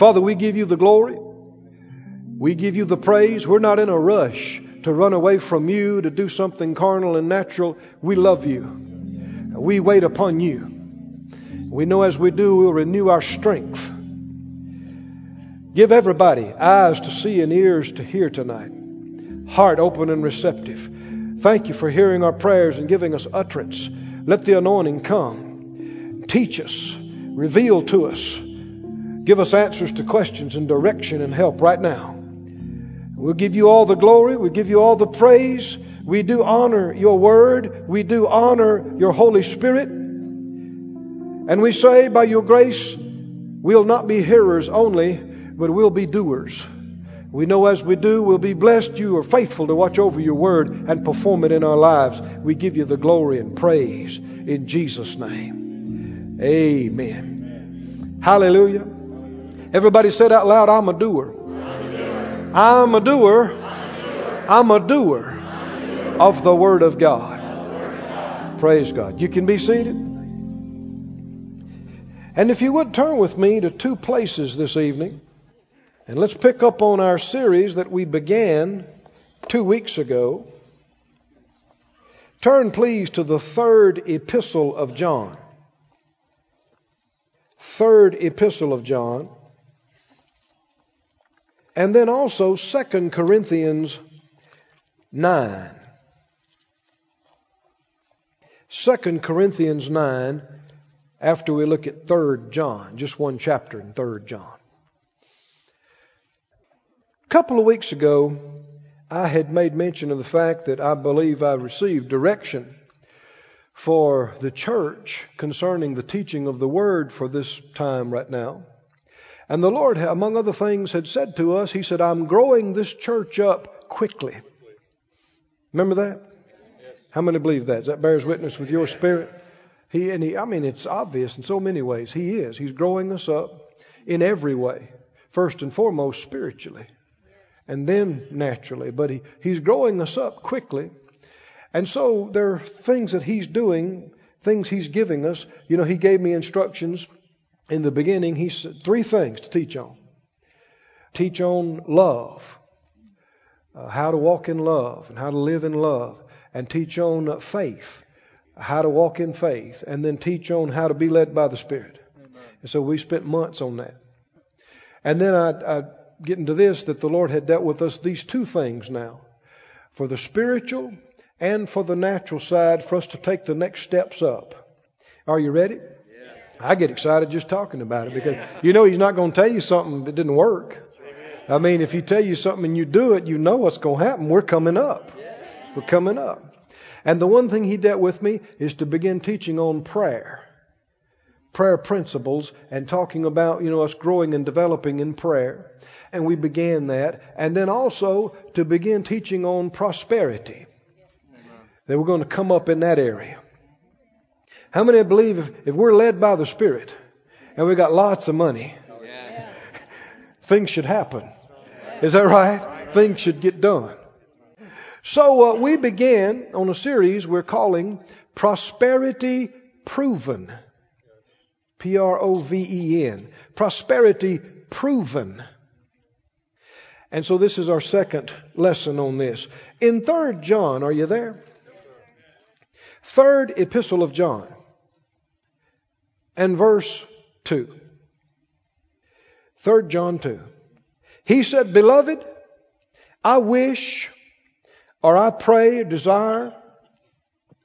Father, we give you the glory. We give you the praise. We're not in a rush to run away from you to do something carnal and natural. We love you. We wait upon you. We know as we do, we'll renew our strength. Give everybody eyes to see and ears to hear tonight, heart open and receptive. Thank you for hearing our prayers and giving us utterance. Let the anointing come. Teach us, reveal to us, give us answers to questions and direction and help right now. We'll give you all the glory, we give you all the praise. We do honor your word, we do honor your Holy Spirit. And we say, by your grace, we'll not be hearers only but we'll be doers. We know as we do, we'll be blessed. You are faithful to watch over your word and perform it in our lives. We give you the glory and praise in Jesus' name. Amen. Hallelujah. Everybody said out loud, I'm a doer. I'm a doer. I'm a doer of the Word of God. Praise God. You can be seated. And if you would turn with me to two places this evening. And let's pick up on our series that we began two weeks ago. Turn, please, to the third epistle of John. Third epistle of John. And then also Second Corinthians 9. 2 Corinthians 9 after we look at 3rd John, just one chapter in 3rd John. A couple of weeks ago, I had made mention of the fact that I believe I received direction for the church concerning the teaching of the Word for this time right now. And the Lord, among other things, had said to us, He said, I'm growing this church up quickly. Remember that? How many believe that? That bears witness with your spirit? He and he, I mean, it's obvious in so many ways. He is. He's growing us up in every way. First and foremost, spiritually and then naturally. But he, he's growing us up quickly. And so there are things that he's doing, things he's giving us. You know, he gave me instructions in the beginning. He said three things to teach on teach on love, uh, how to walk in love, and how to live in love, and teach on faith, how to walk in faith, and then teach on how to be led by the Spirit. Amen. And so we spent months on that. And then I, I getting to this that the Lord had dealt with us these two things now for the spiritual and for the natural side for us to take the next steps up. Are you ready? I get excited just talking about it because you know He's not going to tell you something that didn't work. I mean, if He tell you something and you do it, you know what's going to happen. We're coming up. We're coming up. And the one thing He dealt with me is to begin teaching on prayer prayer principles and talking about, you know, us growing and developing in prayer and we began that. And then also to begin teaching on prosperity. They were going to come up in that area. How many believe if, if we're led by the Spirit and we got lots of money, things should happen? Is that right? Things should get done. So uh, we began on a series we're calling Prosperity Proven. P R O V E N. Prosperity Proven. And so this is our second lesson on this. In 3rd John, are you there? Third epistle of John and verse 2. 3rd John 2. He said, Beloved, I wish or I pray or desire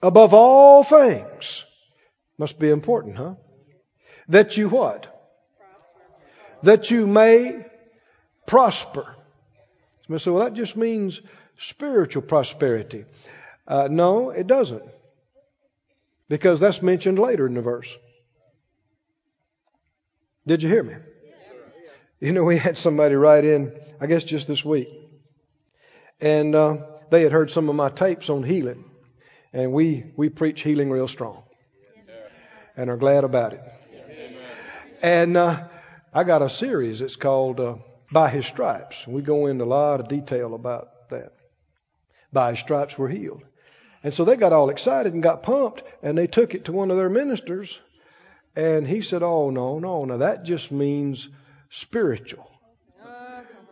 above all things. Must be important, huh? That you what? That you may prosper Somebody say, well, that just means spiritual prosperity. Uh, no, it doesn't. Because that's mentioned later in the verse. Did you hear me? You know, we had somebody write in, I guess just this week, and uh, they had heard some of my tapes on healing, and we we preach healing real strong, and are glad about it. And uh, I got a series. It's called uh, by his stripes. We go into a lot of detail about that. By his stripes we're healed. And so they got all excited and got pumped, and they took it to one of their ministers, and he said, Oh, no, no, no, that just means spiritual.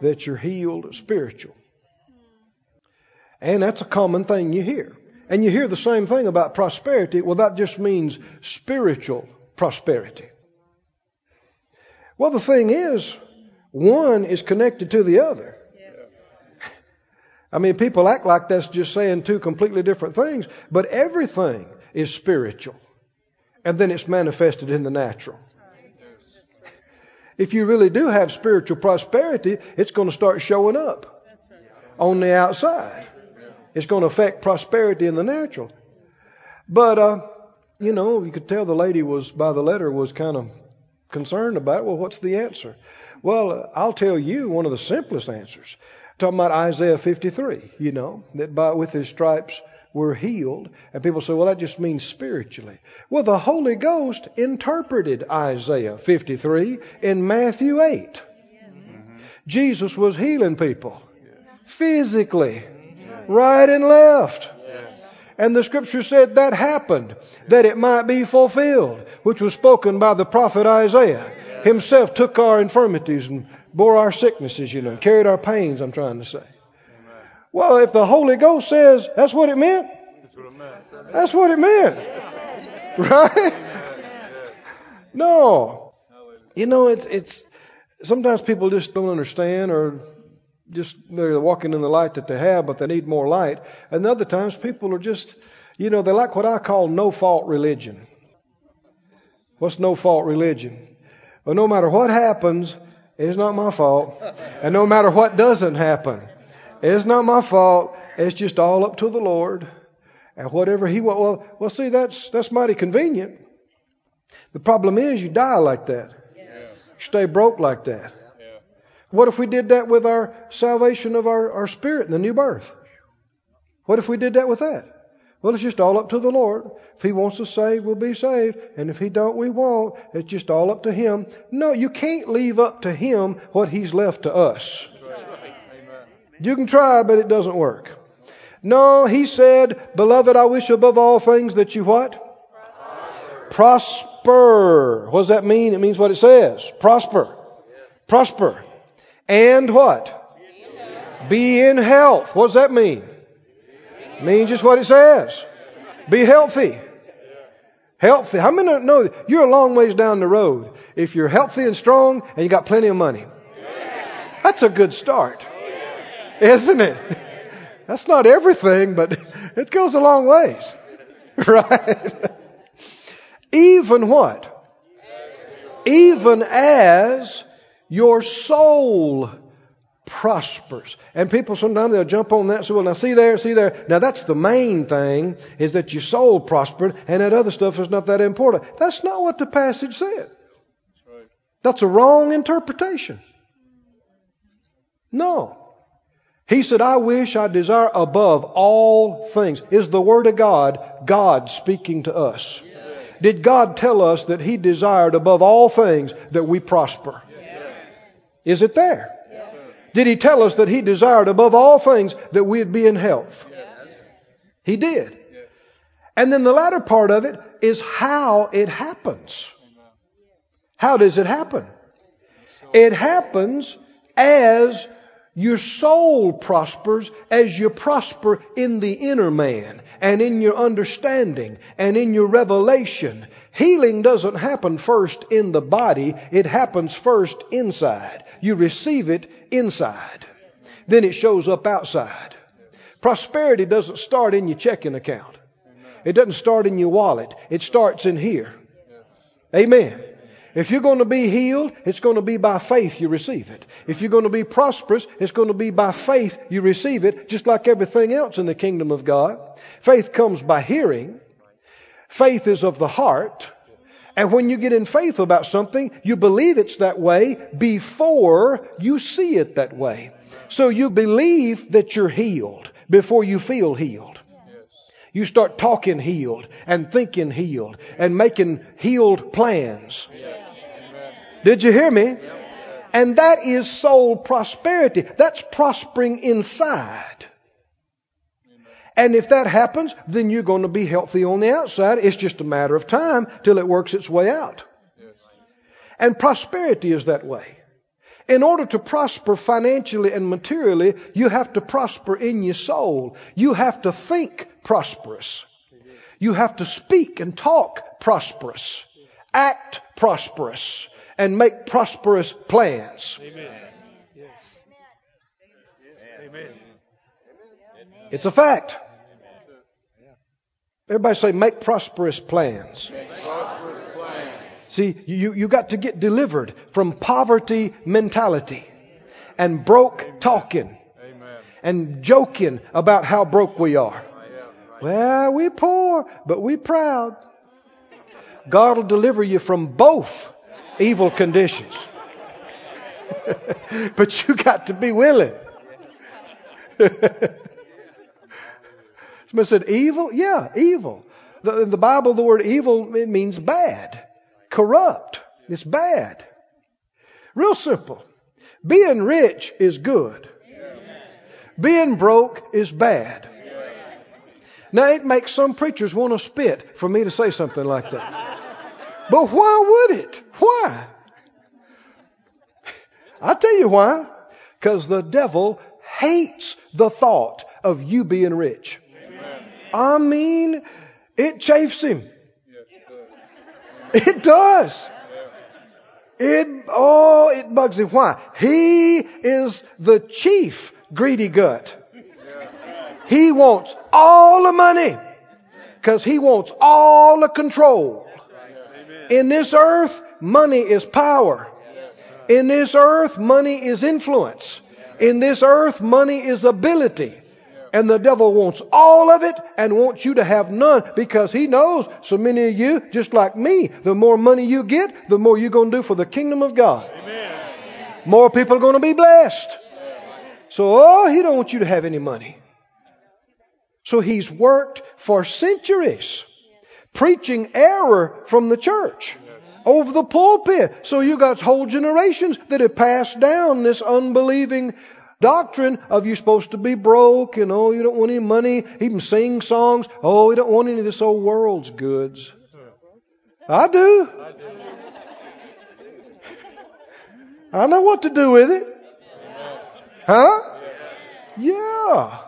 That you're healed spiritual. And that's a common thing you hear. And you hear the same thing about prosperity. Well, that just means spiritual prosperity. Well, the thing is, one is connected to the other. I mean, people act like that's just saying two completely different things, but everything is spiritual. And then it's manifested in the natural. If you really do have spiritual prosperity, it's going to start showing up on the outside. It's going to affect prosperity in the natural. But, uh, you know, you could tell the lady was, by the letter, was kind of concerned about it. Well, what's the answer? Well, I'll tell you one of the simplest answers. Talking about Isaiah 53, you know, that by, with his stripes we're healed. And people say, well, that just means spiritually. Well, the Holy Ghost interpreted Isaiah 53 in Matthew 8. Mm-hmm. Jesus was healing people physically, right and left. And the scripture said that happened, that it might be fulfilled, which was spoken by the prophet Isaiah. Himself took our infirmities and bore our sicknesses, you know, carried our pains, I'm trying to say. Well, if the Holy Ghost says that's what it meant, that's what it meant. Right? No. You know, it's, it's, sometimes people just don't understand or just they're walking in the light that they have, but they need more light. And other times people are just, you know, they like what I call no fault religion. What's no fault religion? Well, no matter what happens, it's not my fault. And no matter what doesn't happen, it's not my fault. It's just all up to the Lord. And whatever He wants. Well, well, see, that's, that's mighty convenient. The problem is you die like that. Yes. You stay broke like that. What if we did that with our salvation of our, our spirit and the new birth? What if we did that with that? Well, it's just all up to the Lord. If He wants us saved, we'll be saved. And if He don't, we won't. It's just all up to Him. No, you can't leave up to Him what He's left to us. You can try, but it doesn't work. No, He said, Beloved, I wish above all things that you what? Prosper. What does that mean? It means what it says. Prosper. Prosper. And what? Be in health. What does that mean? It means just what it says. Be healthy. Healthy. How many know you're a long ways down the road if you're healthy and strong and you got plenty of money? That's a good start. Isn't it? That's not everything, but it goes a long ways. Right? Even what? Even as your soul prospers. And people sometimes they'll jump on that and say, well, now see there, see there. Now that's the main thing is that your soul prospered and that other stuff is not that important. That's not what the passage said. That's a wrong interpretation. No. He said, I wish, I desire above all things. Is the Word of God God speaking to us? Yes. Did God tell us that He desired above all things that we prosper? Is it there? Yes. Did he tell us that he desired above all things that we'd be in health? Yes. He did. Yes. And then the latter part of it is how it happens. How does it happen? It happens as your soul prospers as you prosper in the inner man and in your understanding and in your revelation. Healing doesn't happen first in the body, it happens first inside. You receive it inside. Then it shows up outside. Prosperity doesn't start in your checking account. It doesn't start in your wallet. It starts in here. Amen. If you're going to be healed, it's going to be by faith you receive it. If you're going to be prosperous, it's going to be by faith you receive it, just like everything else in the kingdom of God. Faith comes by hearing. Faith is of the heart. And when you get in faith about something, you believe it's that way before you see it that way. So you believe that you're healed before you feel healed. You start talking healed and thinking healed and making healed plans. Did you hear me? And that is soul prosperity. That's prospering inside. And if that happens, then you're going to be healthy on the outside. It's just a matter of time till it works its way out. And prosperity is that way. In order to prosper financially and materially, you have to prosper in your soul. You have to think prosperous. You have to speak and talk prosperous, act prosperous, and make prosperous plans. Amen. Amen. It's a fact. Everybody say, make prosperous plans. Make prosperous plans. See, you, you got to get delivered from poverty mentality and broke talking Amen. and joking about how broke we are. Well, we poor, but we proud. God will deliver you from both evil conditions. but you got to be willing. Somebody said evil? Yeah, evil. The, in the Bible, the word evil it means bad, corrupt. It's bad. Real simple. Being rich is good. Being broke is bad. Now, it makes some preachers want to spit for me to say something like that. But why would it? Why? I'll tell you why. Because the devil hates the thought of you being rich. I mean, it chafes him. It does. It, oh, it bugs him. Why? He is the chief greedy gut. He wants all the money because he wants all the control. In this earth, money is power. In this earth, money is influence. In this earth, money is ability. And the devil wants all of it and wants you to have none because he knows so many of you, just like me, the more money you get, the more you're going to do for the kingdom of God. Amen. More people are going to be blessed. So, oh, he don't want you to have any money. So he's worked for centuries preaching error from the church over the pulpit. So you got whole generations that have passed down this unbelieving doctrine of you're supposed to be broke and oh, you don't want any money, even sing songs. Oh, you don't want any of this old world's goods. I do. I know what to do with it. Huh? Yeah.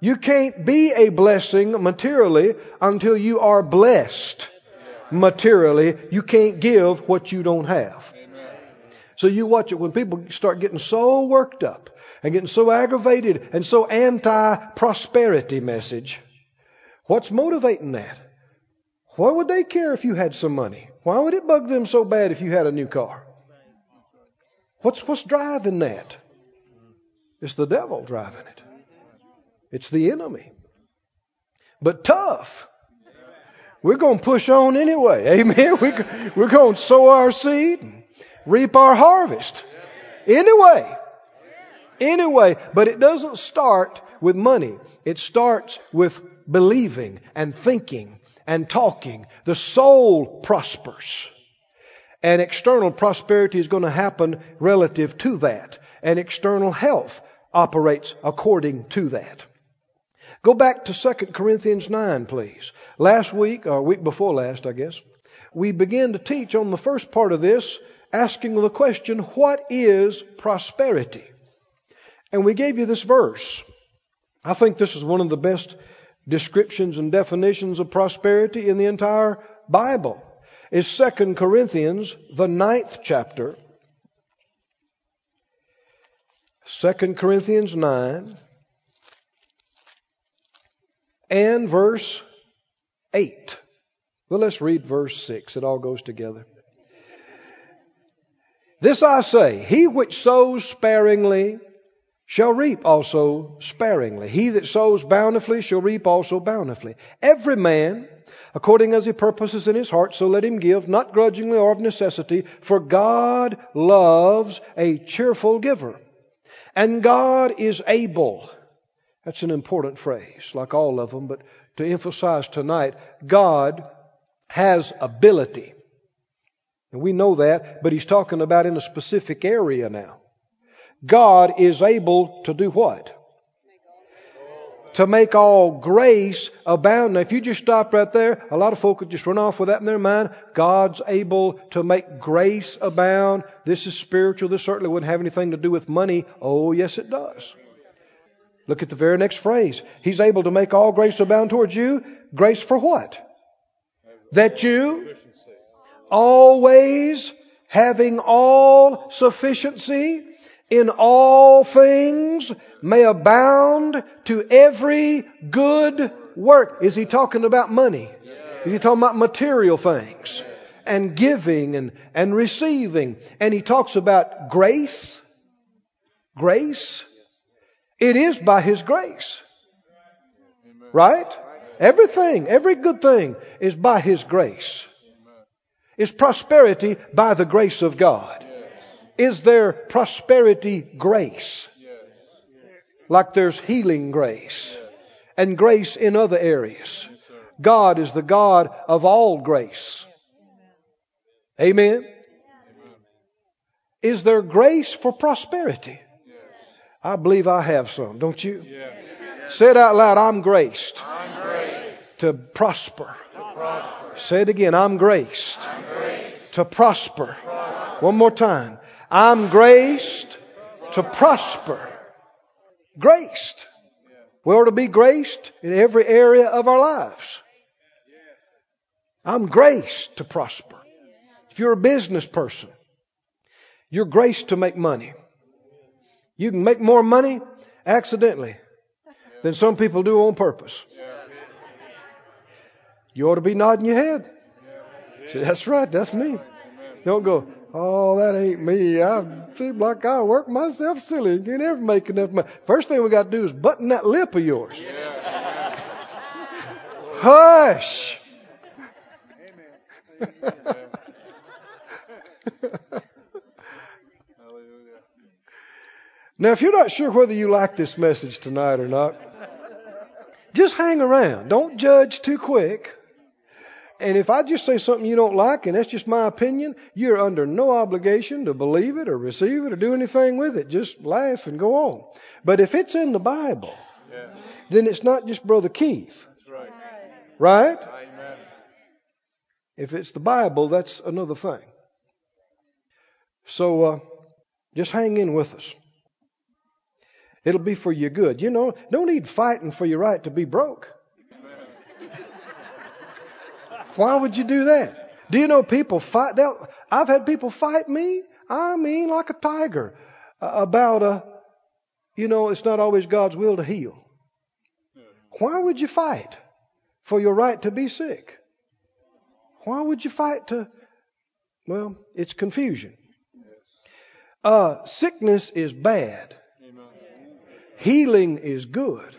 You can't be a blessing materially until you are blessed materially. You can't give what you don't have. So you watch it when people start getting so worked up and getting so aggravated and so anti prosperity message. What's motivating that? Why would they care if you had some money? Why would it bug them so bad if you had a new car? What's, what's driving that? It's the devil driving it. It's the enemy. But tough. We're going to push on anyway. Amen. We, we're going to sow our seed and reap our harvest. Anyway. Anyway. But it doesn't start with money. It starts with believing and thinking and talking. The soul prospers. And external prosperity is going to happen relative to that. And external health operates according to that. Go back to 2 Corinthians 9, please. Last week, or week before last, I guess, we began to teach on the first part of this, asking the question, what is prosperity? And we gave you this verse. I think this is one of the best descriptions and definitions of prosperity in the entire Bible. Is 2 Corinthians, the ninth chapter. 2 Corinthians 9 and verse 8. Well, let's read verse 6. It all goes together. This I say, he which sows sparingly shall reap also sparingly. He that sows bountifully shall reap also bountifully. Every man, according as he purposes in his heart, so let him give, not grudgingly or of necessity, for God loves a cheerful giver. And God is able that's an important phrase, like all of them, but to emphasize tonight, God has ability. And we know that, but he's talking about in a specific area now. God is able to do what? to make all grace abound. Now, if you just stop right there, a lot of folk would just run off with that in their mind. God's able to make grace abound. This is spiritual. This certainly wouldn't have anything to do with money. Oh, yes, it does. Look at the very next phrase. He's able to make all grace abound towards you. Grace for what? That you always having all sufficiency in all things may abound to every good work. Is he talking about money? Is he talking about material things? And giving and, and receiving. And he talks about grace. Grace. It is by his grace. Right? Everything, every good thing is by his grace. Is prosperity by the grace of God? Is there prosperity grace? Like there's healing grace and grace in other areas. God is the God of all grace. Amen. Is there grace for prosperity? I believe I have some, don't you? Say it out loud. I'm graced, I'm graced to prosper. to prosper. Say it again. I'm graced I'm graced to prosper. One more time. I'm graced to prosper. Graced. We ought to be graced in every area of our lives. I'm graced to prosper. If you're a business person, you're graced to make money. You can make more money accidentally than some people do on purpose. You ought to be nodding your head. Say, that's right, that's me. Don't go, oh, that ain't me. I seem like I work myself silly. You can't ever make enough money. First thing we got to do is button that lip of yours. Hush. Hallelujah. Now, if you're not sure whether you like this message tonight or not, just hang around. Don't judge too quick. And if I just say something you don't like and that's just my opinion, you're under no obligation to believe it or receive it or do anything with it. Just laugh and go on. But if it's in the Bible, Yes. then it's not just Brother Keith, That's right. right? Amen. If it's the Bible, that's another thing. So uh, just hang in with us. It'll be for your good. You know, no need fighting for your right to be broke. Why would you do that? Do you know people fight? I've had people fight me. I mean, like a tiger, uh, about a, you know, it's not always God's will to heal. Why would you fight for your right to be sick? Why would you fight to? Well, it's confusion. Uh, sickness is bad. Healing is good.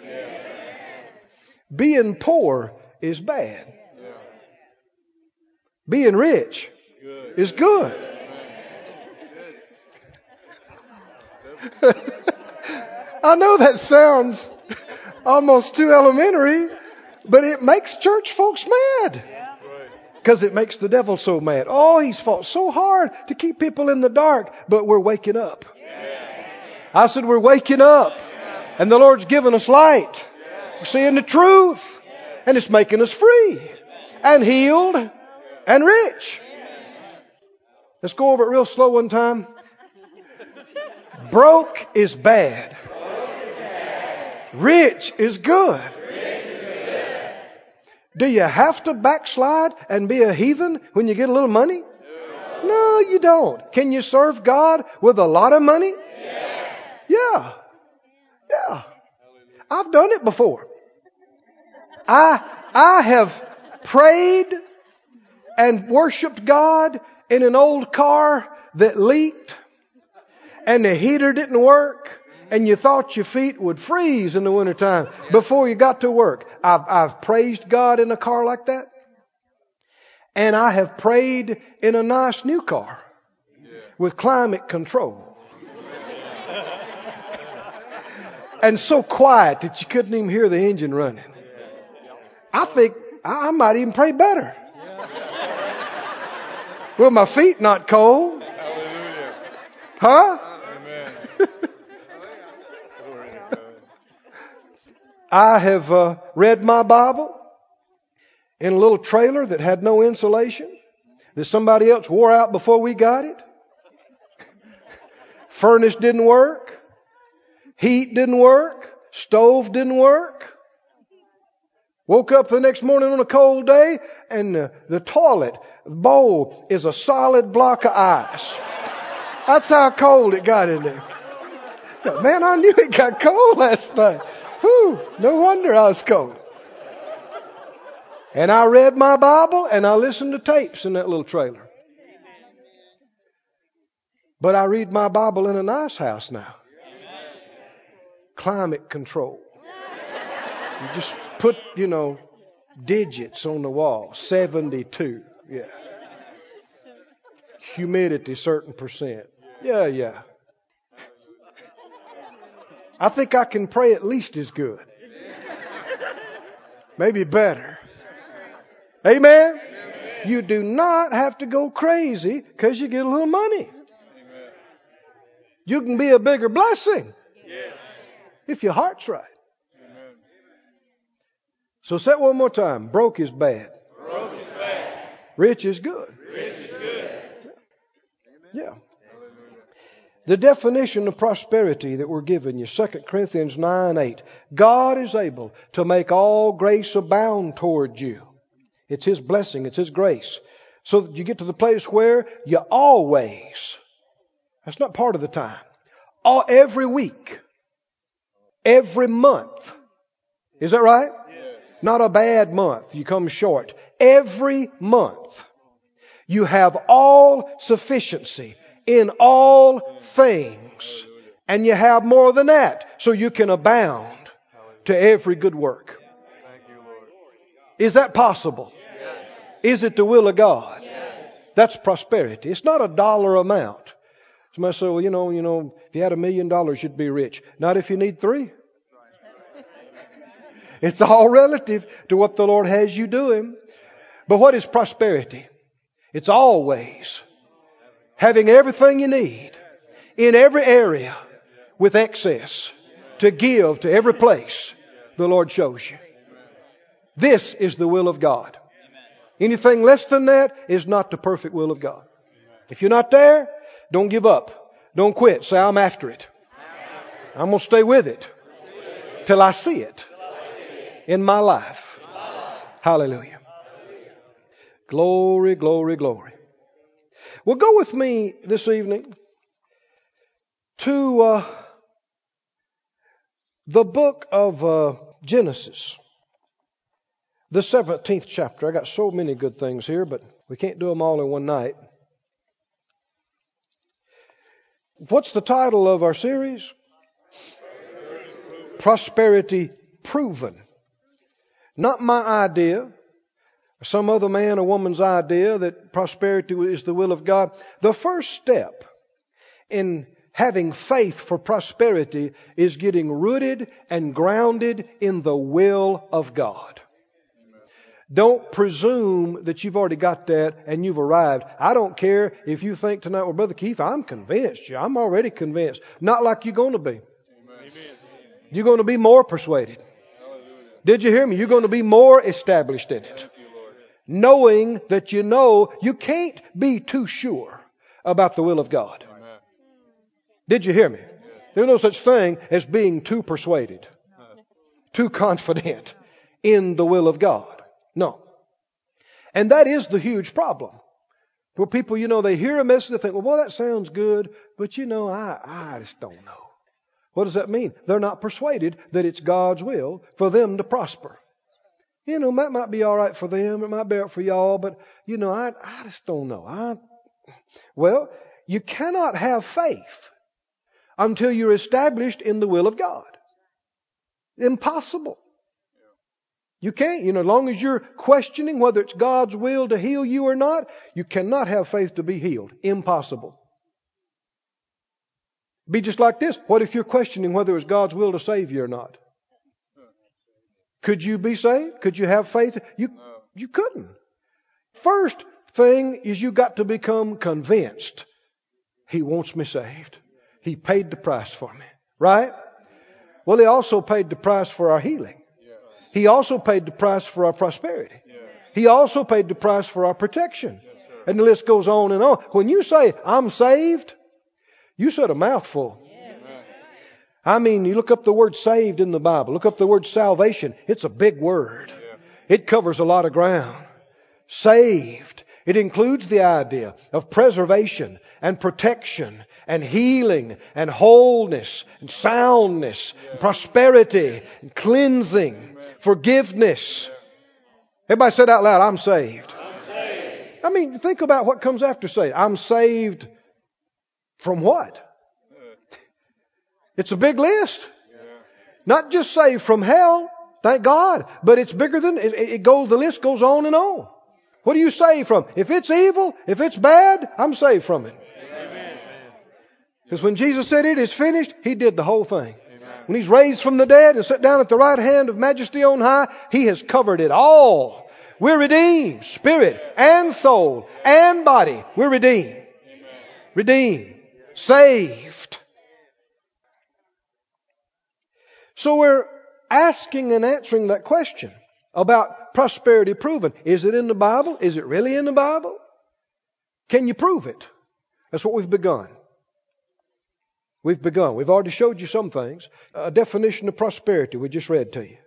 Being poor is bad. Being rich Good. is good. I know that sounds almost too elementary, but it makes church folks mad. Because it makes the devil so mad. Oh, he's fought so hard to keep people in the dark, but we're waking up. I said, we're waking up. And the Lord's given us light. We're seeing the truth. And it's making us free and healed and rich. Let's go over it real slow one time. Broke is bad. Rich is good. Do you have to backslide and be a heathen when you get a little money? No, you don't. Can you serve God with a lot of money? Yeah. Yeah. I've done it before. I, I have prayed and worshiped God in an old car that leaked and the heater didn't work and you thought your feet would freeze in the wintertime before you got to work. I've, I've praised God in a car like that. And I have prayed in a nice new car with climate control. and so quiet that you couldn't even hear the engine running. I think I I might even pray better. With my feet not cold. Hallelujah. Huh? Amen. Glory to God. I have uh, read my Bible in a little trailer that had no insulation that somebody else wore out before we got it. Furnace didn't work. Heat didn't work. Stove didn't work. Woke up the next morning on a cold day and uh, the toilet bowl is a solid block of ice. That's how cold it got in there. Man, I knew it got cold last night. Whew, no wonder I was cold. And I read my Bible and I listened to tapes in that little trailer. But I read my Bible in a nice house now. Climate control. You just put, you know, digits on the wall. 72. Yeah. Humidity, certain percent. Yeah, yeah. I think I can pray at least as good. Maybe better. Amen? You do not have to go crazy because you get a little money. You can be a bigger blessing if your heart's right. So say it one more time. Broke is bad. Broke is bad. Rich is good. Rich is good. Yeah. The definition of prosperity that we're giving you, 2 Corinthians 9 8. God is able to make all grace abound toward you. It's His blessing, it's His grace. So that you get to the place where you always, that's not part of the time, all, every week, every month. Is that right? Not a bad month. You come short. Every month, you have all sufficiency in all things. And you have more than that. So you can abound to every good work. Is that possible? Is it the will of God? That's prosperity. It's not a dollar amount. Somebody say, well, you know, you know, if you had a million dollars, you'd be rich. Not if you need three. It's all relative to what the Lord has you doing. But what is prosperity? It's always having everything you need in every area with excess to give to every place the Lord shows you. This is the will of God. Anything less than that is not the perfect will of God. If you're not there, don't give up. Don't quit. Say, I'm after it. I'm going to stay with it till I see it in my life. Hallelujah. Glory, glory, glory. Well, go with me this evening to uh, the book of uh, Genesis, the 17th chapter. I got so many good things here, but we can't do them all in one night. What's the title of our series? Prosperity Proven. Not my idea, some other man or woman's idea that prosperity is the will of God. The first step in having faith for prosperity is getting rooted and grounded in the will of God. Don't presume that you've already got that and you've arrived. I don't care if you think tonight, well, Brother Keith, I'm convinced. I'm already convinced. Not like you're going to be. Amen. You're going to be more persuaded. Hallelujah. Did you hear me? You're going to be more established in it. Knowing that you know you can't be too sure about the will of God. Did you hear me? There's no such thing as being too persuaded, too confident in the will of God. No. And that is the huge problem. For people, you know, they hear a message, they think, well, well that sounds good, but you know, I, I just don't know. What does that mean? They're not persuaded that it's God's will for them to prosper. You know, that might be all right for them, it might be all right for y'all, but you know, I, I just don't know. I, well, you cannot have faith until you're established in the will of God. Impossible. You can't, you know, as long as you're questioning whether it's God's will to heal you or not, you cannot have faith to be healed. Impossible. Be just like this. What if you're questioning whether it's God's will to save you or not? Could you be saved? Could you have faith? You, No. you couldn't. First thing is you got to become convinced He wants me saved. He paid the price for me. Right? Well, He also paid the price for our healing. He also paid the price for our prosperity. He also paid the price for our protection. And the list goes on and on. When you say, I'm saved, you said a mouthful. I mean, you look up the word saved in the Bible, look up the word salvation. It's a big word. It covers a lot of ground. Saved. It includes the idea of preservation and protection and healing and wholeness and soundness and prosperity and cleansing, forgiveness. Everybody said out loud, I'm saved. I mean, think about what comes after saved. I'm saved from what? It's a big list. Not just saved from hell, thank God, but it's bigger than it, it goes. The list goes on and on. What are you saved from? If it's evil, if it's bad, I'm saved from it. Because when Jesus said it is finished, He did the whole thing. When He's raised from the dead and sat down at the right hand of Majesty on high, He has covered it all. We're redeemed, spirit and soul and body. We're redeemed. Redeemed. Saved. So we're asking and answering that question about prosperity proven. Is it in the Bible? Is it really in the Bible? Can you prove it? That's what we've begun. We've begun. We've already showed you some things. A definition of prosperity we just read to you.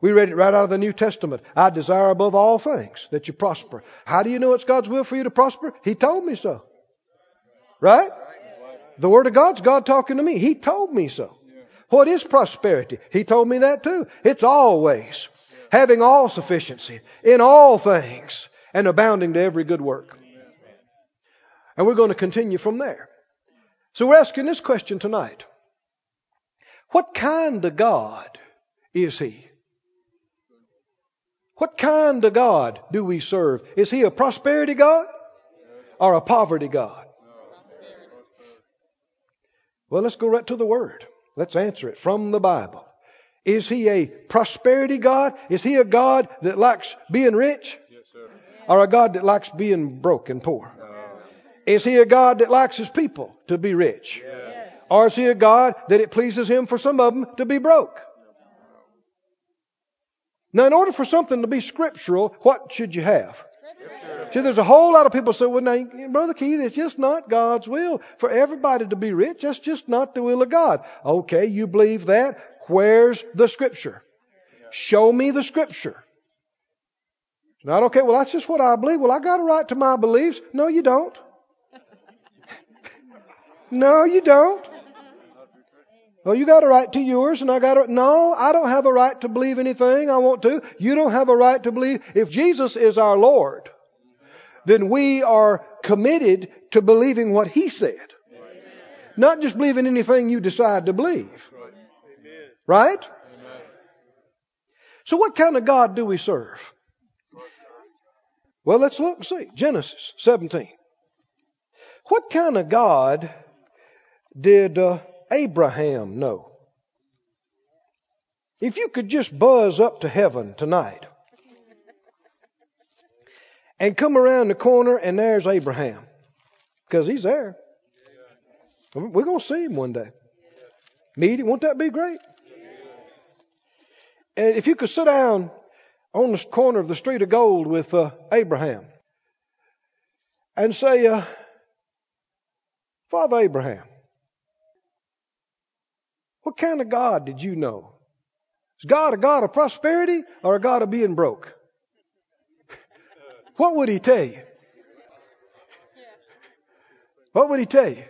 We read it right out of the New Testament. I desire above all things that you prosper. How do you know it's God's will for you to prosper? He told me so. Right? The Word of God's God talking to me. He told me so. What is prosperity? He told me that too. It's always having all sufficiency in all things and abounding to every good work. And we're going to continue from there. So we're asking this question tonight. What kind of God is He? What kind of God do we serve? Is He a prosperity God or a poverty God? Well, let's go right to the Word. Let's answer it from the Bible. Is He a prosperity God? Is He a God that likes being rich? Or a God that likes being broke and poor? Uh, is He a God that likes His people to be rich? Or is He a God that it pleases Him for some of them to be broke? Now, in order for something to be scriptural, what should you have? See, there's a whole lot of people say, well, now, Brother Keith, it's just not God's will for everybody to be rich. That's just not the will of God. Okay, you believe that. Where's the scripture? Show me the scripture. Not okay, well, that's just what I believe. Well, I got a right to my beliefs. No, you don't. no, you don't. Well, you got a right to yours, and I got a no. I don't have a right to believe anything I want to. You don't have a right to believe. If Jesus is our Lord, then we are committed to believing what He said, not just believing anything you decide to believe. Right? So, what kind of God do we serve? Well, let's look and see. Genesis 17. What kind of God did uh, Abraham know? If you could just buzz up to heaven tonight and come around the corner and there's Abraham, because he's there. We're going to see him one day. Meet him. Won't that be great? And if you could sit down on the corner of the street of gold with uh, Abraham and say, uh, Father Abraham, what kind of God did you know? Is God a God of prosperity or a God of being broke? What would he tell you? What would he tell you?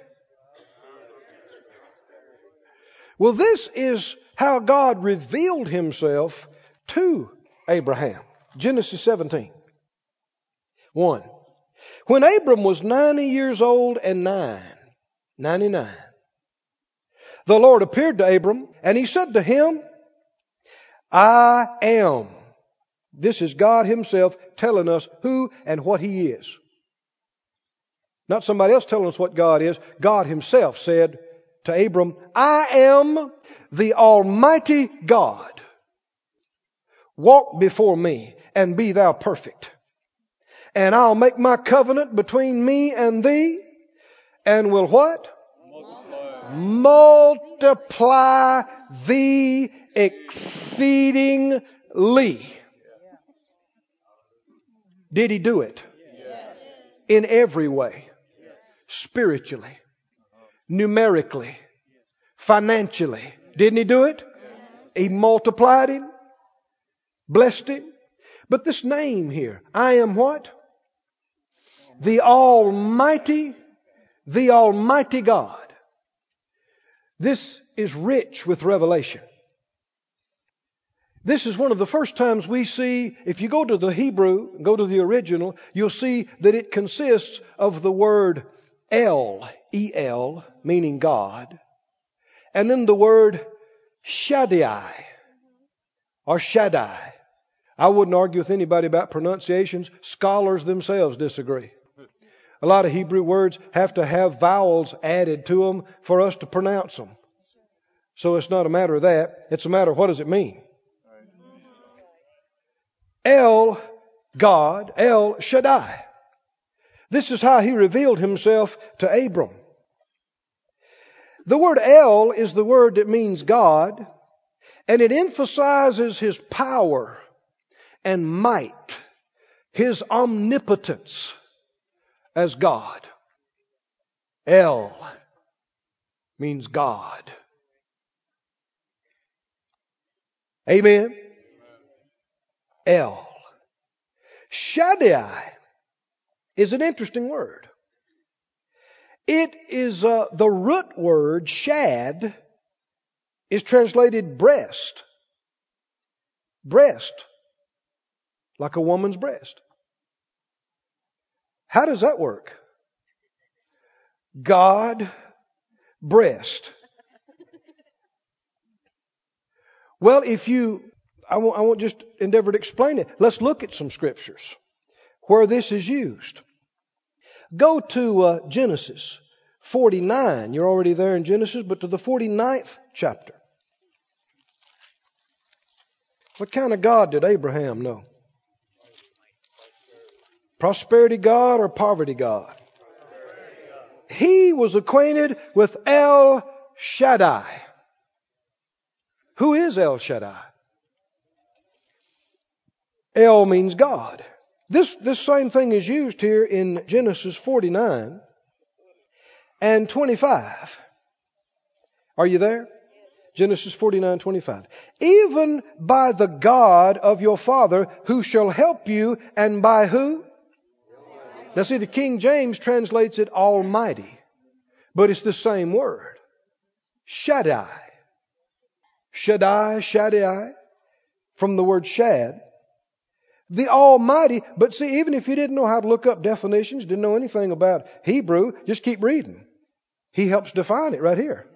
Well, this is how God revealed himself to Abraham. Genesis 17. 1. When Abram was 90 years old and 9, 99, the Lord appeared to Abram and he said to him, I am. This is God himself telling us who and what he is. Not somebody else telling us what God is. God himself said to Abram, I am the Almighty God. Walk before me and be thou perfect. And I'll make my covenant between me and thee and will what? Multiply, Multiply thee exceeding Did he do it? In every way. Spiritually, numerically, financially. Didn't he do it? He multiplied him, blessed him. But this name here, I am what? The Almighty, the Almighty God. This is rich with revelation. This is one of the first times we see, if you go to the Hebrew, go to the original, you'll see that it consists of the word El, E-L, meaning God, and then the word Shaddai, or Shaddai. I wouldn't argue with anybody about pronunciations. Scholars themselves disagree. A lot of Hebrew words have to have vowels added to them for us to pronounce them. So it's not a matter of that. It's a matter of what does it mean? El, God, El Shaddai. This is how he revealed himself to Abram. The word El is the word that means God, and it emphasizes his power and might, his omnipotence as God. El means God. Amen. El. Shaddai is an interesting word. It is uh, the root word, shad, is translated breast. Breast. Like a woman's breast. How does that work? God, breast. Well, if you I won't, I won't just endeavor to explain it. Let's look at some scriptures where this is used. Go to uh, Genesis 49. You're already there in Genesis, but to the 49th chapter. What kind of God did Abraham know? Prosperity God or poverty God? He was acquainted with El Shaddai. Who is El Shaddai? El means God. This, this same thing is used here in Genesis 49 and 25. Are you there? Genesis 49, 25. Even by the God of your father who shall help you and by who? Now see, the King James translates it Almighty, but it's the same word. Shaddai. Shaddai, Shaddai, from the word shad the Almighty. But see, even if you didn't know how to look up definitions, didn't know anything about Hebrew, just keep reading. He helps define it right here.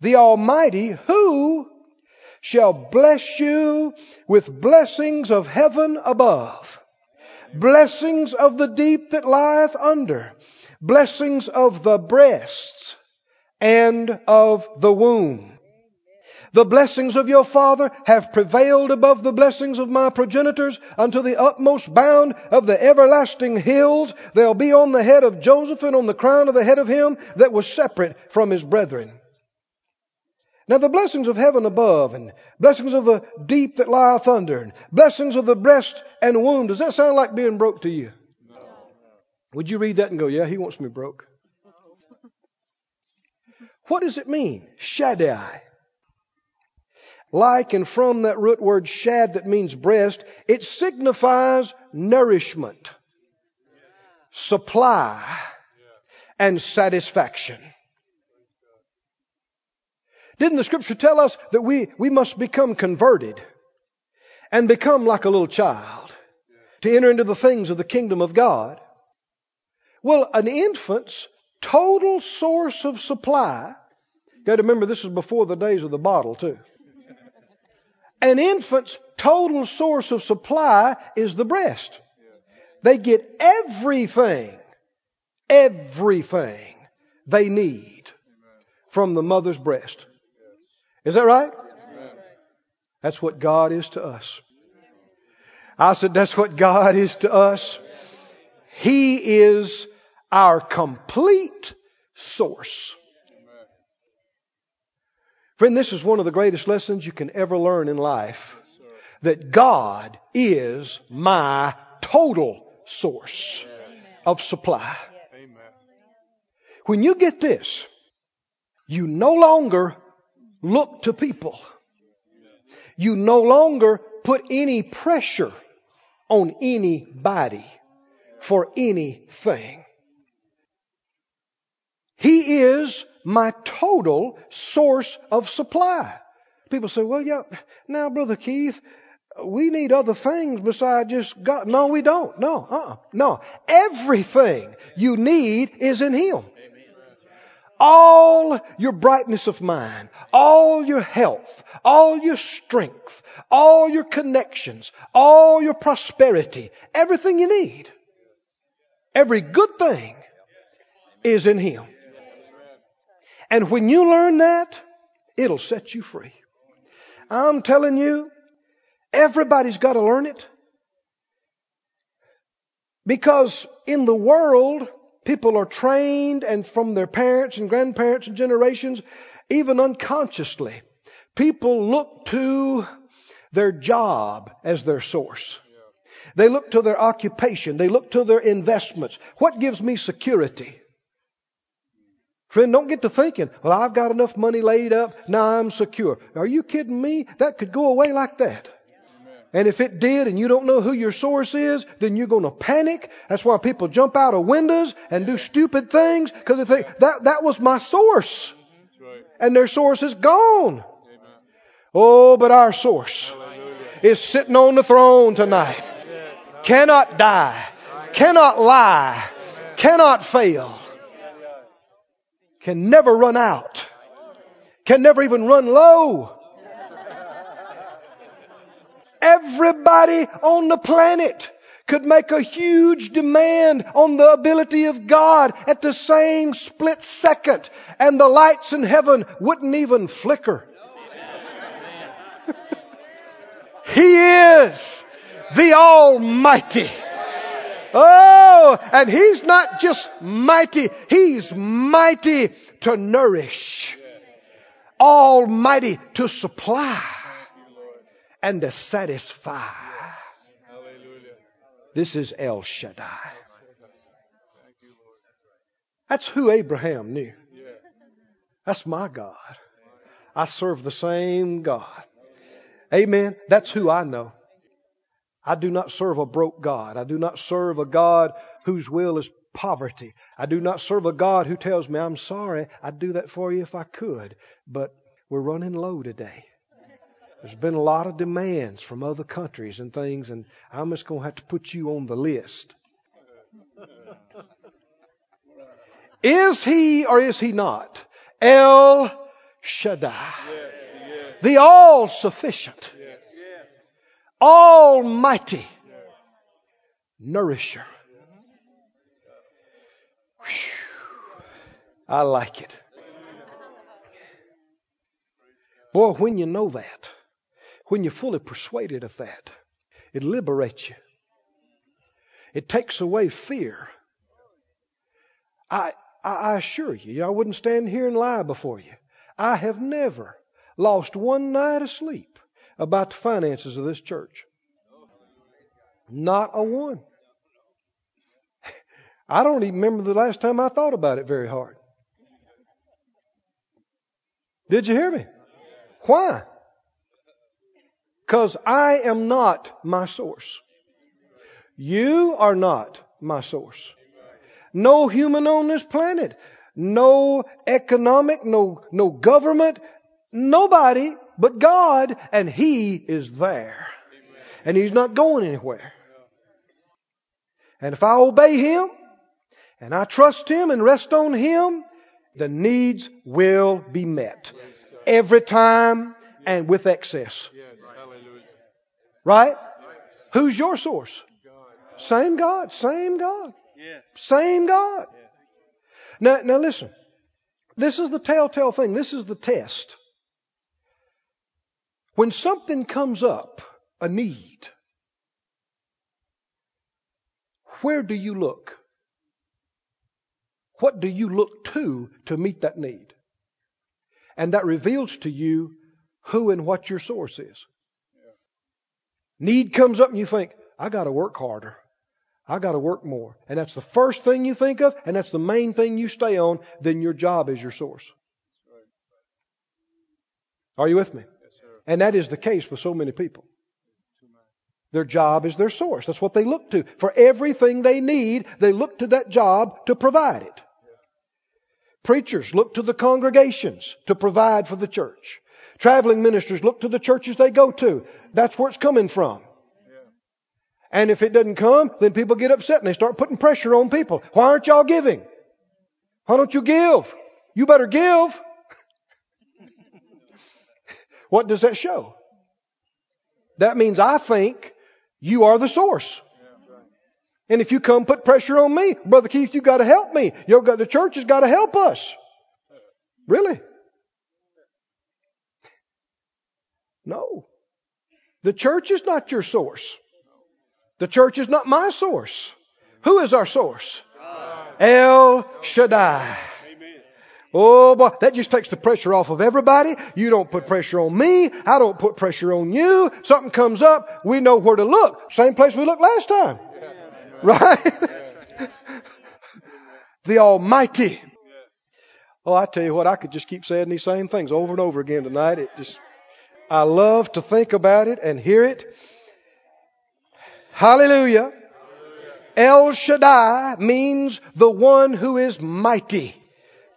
The Almighty who shall bless you with blessings of heaven above, blessings of the deep that lieth under, blessings of the breasts and of the womb the blessings of your father have prevailed above the blessings of my progenitors unto the utmost bound of the everlasting hills. They'll be on the head of Joseph and on the crown of the head of him that was separate from his brethren. Now the blessings of heaven above and blessings of the deep that lieth under and blessings of the breast and womb, does that sound like being broke to you? No. Would you read that and go, yeah, he wants me broke? What does it mean? Shaddai like and from that root word shad that means breast, it signifies nourishment, supply, and satisfaction. Didn't the scripture tell us that we, we must become converted and become like a little child to enter into the things of the kingdom of God? Well, an infant's total source of supply, you got to remember this is before the days of the bottle too. An infant's total source of supply is the breast. They get everything, everything they need from the mother's breast. Is that right? That's what God is to us. I said, that's what God is to us. He is our complete source. Friend, this is one of the greatest lessons you can ever learn in life. that God is my total source of supply. When you get this, you no longer look to people. You no longer put any pressure on anybody for anything. He is my total source of supply. People say, well, yeah, now, Brother Keith, we need other things besides just God. No, we don't. No, uh-uh. No. Everything you need is in Him. All your brightness of mind, all your health, all your strength, all your connections, all your prosperity, everything you need, every good thing is in Him. And when you learn that, it'll set you free. I'm telling you, everybody's got to learn it. Because in the world, people are trained and from their parents and grandparents and generations, even unconsciously, people look to their job as their source. They look to their occupation. They look to their investments. What gives me security? Friend, don't get to thinking, well, I've got enough money laid up, now I'm secure. Are you kidding me? That could go away like that. And if it did and you don't know who your source is, then you're going to panic. That's why people jump out of windows and do stupid things because they think that, that was my source. And their source is gone. Oh, but our source is sitting on the throne tonight. Cannot die. Cannot lie. Cannot fail. Can never run out. Can never even run low. Everybody on the planet could make a huge demand on the ability of God at the same split second, and the lights in heaven wouldn't even flicker. he is the Almighty. Oh, and He's not just mighty, He's mighty to nourish, Almighty to supply, and to satisfy. This is El Shaddai. That's who Abraham knew. That's my God. I serve the same God. Amen. That's who I know. I do not serve a broke God. I do not serve a God whose will is poverty. I do not serve a God who tells me, I'm sorry, I'd do that for you if I could, but we're running low today. There's been a lot of demands from other countries and things, and I'm just going to have to put you on the list. Is he or is he not? El Shaddai. Yes. Yes. The all sufficient, Yes. Almighty nourisher. I like it. Boy, when you know that, when you're fully persuaded of that, it liberates you. It takes away fear. I, I, I assure you, I wouldn't stand here and lie before you. I have never lost one night of sleep about the finances of this church. Not a one. I don't even remember the last time I thought about it very hard. Did you hear me? Why? Because I am not my source. You are not my source. No human on this planet, no economic, no, no government, nobody but God, and He is there. And He's not going anywhere. And if I obey Him, and I trust Him and rest on Him, the needs will be met. Every time and with excess. Right? Who's your source? Same God, same God, same God. Now, now listen. This is the telltale thing. This is the test. When something comes up, a need, where do you look? What do you look to to meet that need? And that reveals to you who and what your source is. Need comes up and you think, I got to work harder. I got to work more. And that's the first thing you think of, and that's the main thing you stay on, then your job is your source. Are you with me? And that is the case with so many people. Their job is their source. That's what they look to. For everything they need, they look to that job to provide it. Preachers look to the congregations to provide for the church. Traveling ministers look to the churches they go to. That's where it's coming from. And if it doesn't come, then people get upset and they start putting pressure on people. Why aren't y'all giving? Why don't you give? You better give. What does that show? That means I think you are the source. And if you come put pressure on me, Brother Keith, You've gotta help me. You got, the church has gotta help us. Really? No. The church is not your source. The church is not my source. Who is our source? El Shaddai. Oh boy, that just takes the pressure off of everybody. You don't put pressure on me. I don't put pressure on you. Something comes up, we know where to look. Same place we looked last time. Right? the Almighty. Oh, I tell you what, I could just keep saying these same things over and over again tonight. It just, I love to think about it and hear it. Hallelujah. El Shaddai means the one who is mighty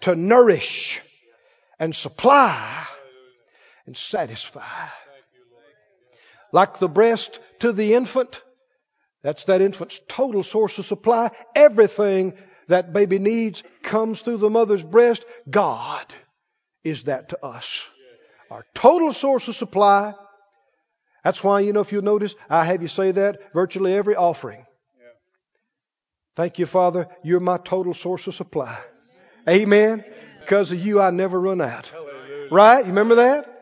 to nourish and supply and satisfy. Like the breast to the infant, that's that infant's total source of supply. Everything that baby needs comes through the mother's breast. God is that to us. Our total source of supply. That's why, you know, if you notice, I have you say that virtually every offering. Thank you, Father. You're my total source of supply. Amen. Because of you, I never run out. Right? You remember that?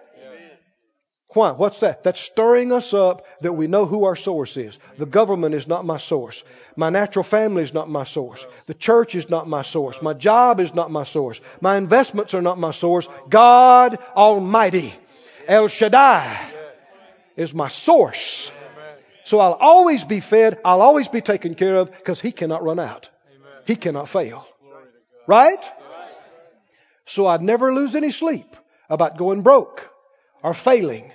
Why? What's that? That's stirring us up that we know who our source is. The government is not my source. My natural family is not my source. The church is not my source. My job is not my source. My investments are not my source. God Almighty, El Shaddai, is my source. So I'll always be fed. I'll always be taken care of because He cannot run out. He cannot fail. Right? So I'd never lose any sleep about going broke or failing.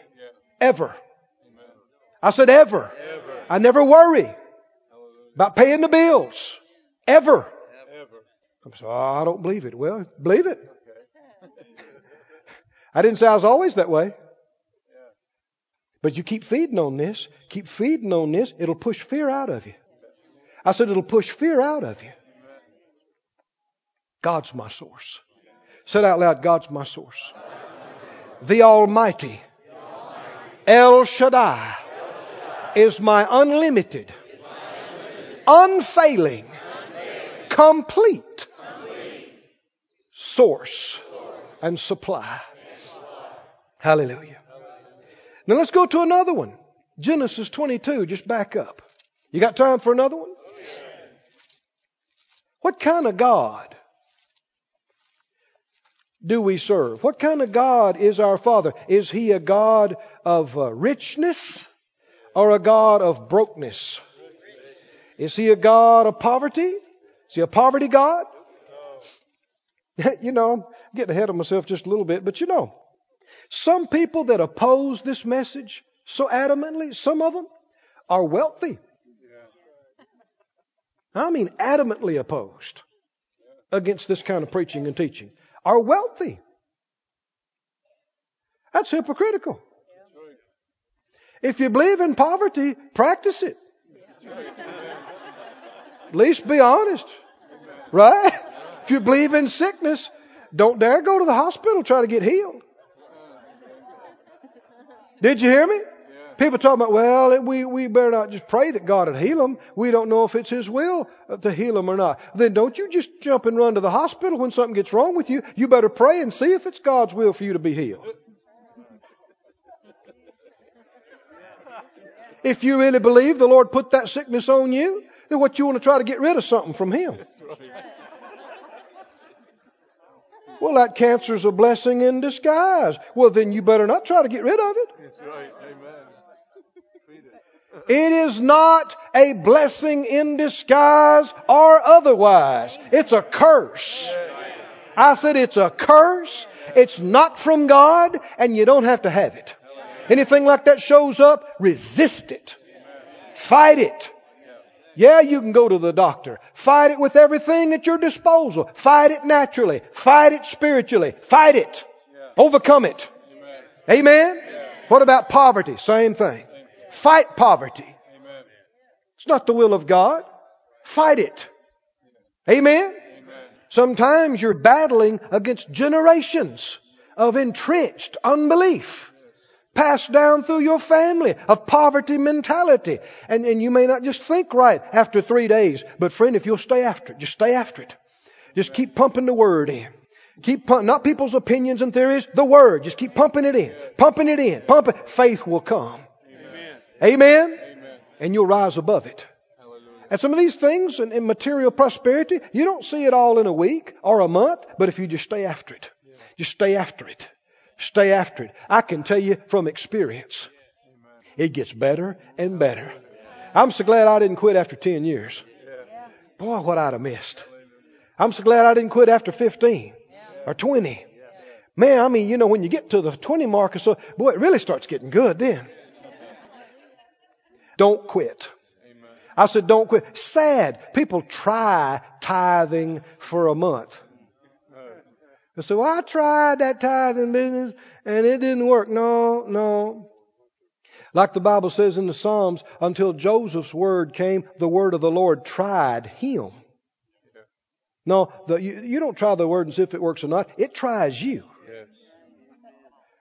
Ever. I said ever. I never worry about paying the bills. Ever. Ever. Saying, oh, I don't believe it. Well, believe it. I didn't say I was always that way. But you keep feeding on this, keep feeding on this, it'll push fear out of you. I said it'll push fear out of you. God's my source. Said out loud, God's my source. The Almighty, El Shaddai, is my unlimited, unfailing, complete source and supply. Hallelujah. Now let's go to another one. Genesis 22, just back up. You got time for another one? What kind of God do we serve? What kind of God is our Father? Is He a God of uh, richness or a God of brokenness? Is He a God of poverty? Is He a poverty God? you know, I'm getting ahead of myself just a little bit, but you know, some people that oppose this message so adamantly, some of them are wealthy. I mean, adamantly opposed against this kind of preaching and teaching, are wealthy. That's hypocritical. If you believe in poverty, practice it. At least be honest. Right? If you believe in sickness, don't dare go to the hospital try to get healed. Did you hear me? People talking about, well, we, we better not just pray that God would heal them. We don't know if it's His will uh, to heal them or not. Then don't you just jump and run to the hospital when something gets wrong with you. You better pray and see if it's God's will for you to be healed. If you really believe the Lord put that sickness on you, then what you want to try to get rid of something from Him. Well, that cancer's a blessing in disguise. Well, then you better not try to get rid of it. That's right. Amen. It is not a blessing in disguise or otherwise. It's a curse. I said it's a curse. It's not from God and you don't have to have it. Anything like that shows up, resist it. Fight it. Yeah, you can go to the doctor. Fight it with everything at your disposal. Fight it naturally. Fight it spiritually. Fight it. Overcome it. Amen? What about poverty? Same thing. Fight poverty. Amen. It's not the will of God. Fight it. Amen? Amen. Sometimes you're battling against generations of entrenched unbelief passed down through your family of poverty mentality. And, and you may not just think right after three days, but friend, if you'll stay after it, just stay after it. Just keep pumping the word in. Keep pump, not people's opinions and theories, the word. Just keep pumping it in, pumping it in, pump it. Faith will come. Amen. Amen? And you'll rise above it. Hallelujah. And some of these things in, in material prosperity, you don't see it all in a week or a month, but if you just stay after it, just stay after it, stay after it. I can tell you from experience, it gets better and better. I'm so glad I didn't quit after 10 years. Boy, what I'd have missed. I'm so glad I didn't quit after 15 or 20. Man, I mean, you know, when you get to the 20 mark or so, boy, it really starts getting good then. Don't quit. Amen. I said, don't quit. Sad. People try tithing for a month. I said, well, I tried that tithing business and it didn't work. No, no. Like the Bible says in the Psalms, until Joseph's word came, the word of the Lord tried him. No, the, you, you don't try the word and see if it works or not. It tries you. Yes.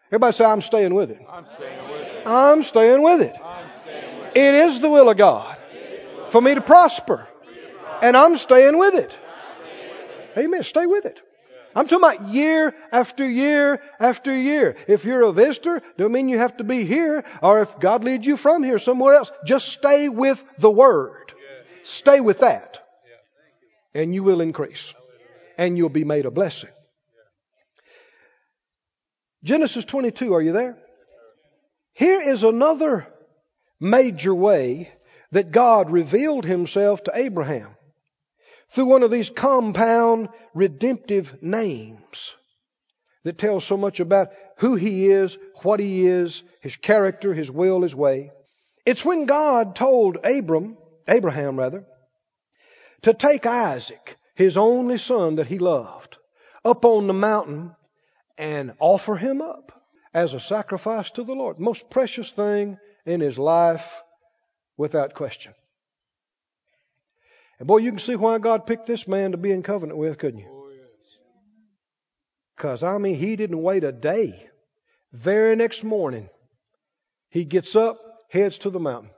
Everybody say, I'm staying with it. I'm staying with it. I'm staying with it. It is the will of God for me to prosper. And I'm staying with it. Amen. Stay with it. I'm talking about year after year after year. If you're a visitor, don't mean you have to be here, or if God leads you from here somewhere else, just stay with the Word. Stay with that. And you will increase. And you'll be made a blessing. Genesis 22, are you there? Here is another major way that God revealed Himself to Abraham through one of these compound redemptive names that tells so much about who He is, what He is, His character, His will, His way. It's when God told Abram, Abraham rather, to take Isaac, his only son that he loved, up on the mountain and offer him up as a sacrifice to the Lord. The most precious thing in his life without question. And boy, you can see why God picked this man to be in covenant with, couldn't you? Oh. Because, I mean, he didn't wait a day. Very next morning, he gets up, heads to the mountain.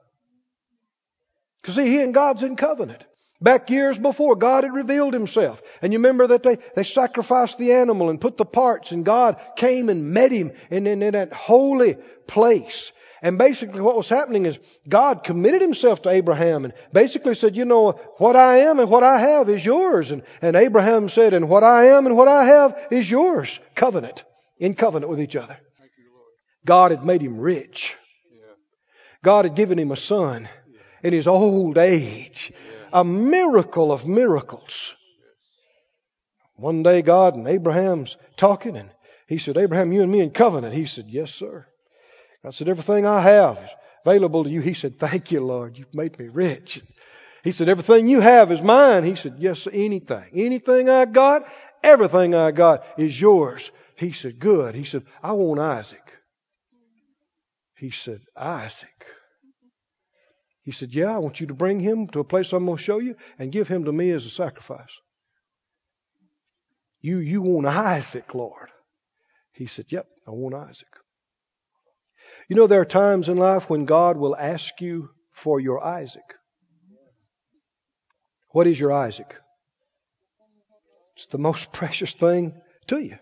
Because, see, he and God's in covenant. Back years before, God had revealed himself. And you remember that they, they sacrificed the animal and put the parts, and God came and met him in, in, in that holy place. And basically what was happening is God committed himself to Abraham and basically said, you know, what I am and what I have is yours. And, and Abraham said, and what I am and what I have is yours. Covenant. In covenant with each other. Thank you, Lord. God had made him rich. Yeah. God had given him a son in his old age. A miracle of miracles. One day God and Abraham's talking and he said, Abraham, you and me in covenant. He said, yes, sir. God said, everything I have is available to you. He said, thank you, Lord. You've made me rich. He said, everything you have is mine. He said, yes, anything. Anything I got, everything I got is yours. He said, good. He said, I want Isaac. He said, Isaac. He said, yeah, I want you to bring him to a place I'm going to show you and give him to me as a sacrifice. You, you want Isaac, Lord. He said, yep, I want Isaac. You know, there are times in life when God will ask you for your Isaac. What is your Isaac? It's the most precious thing to you.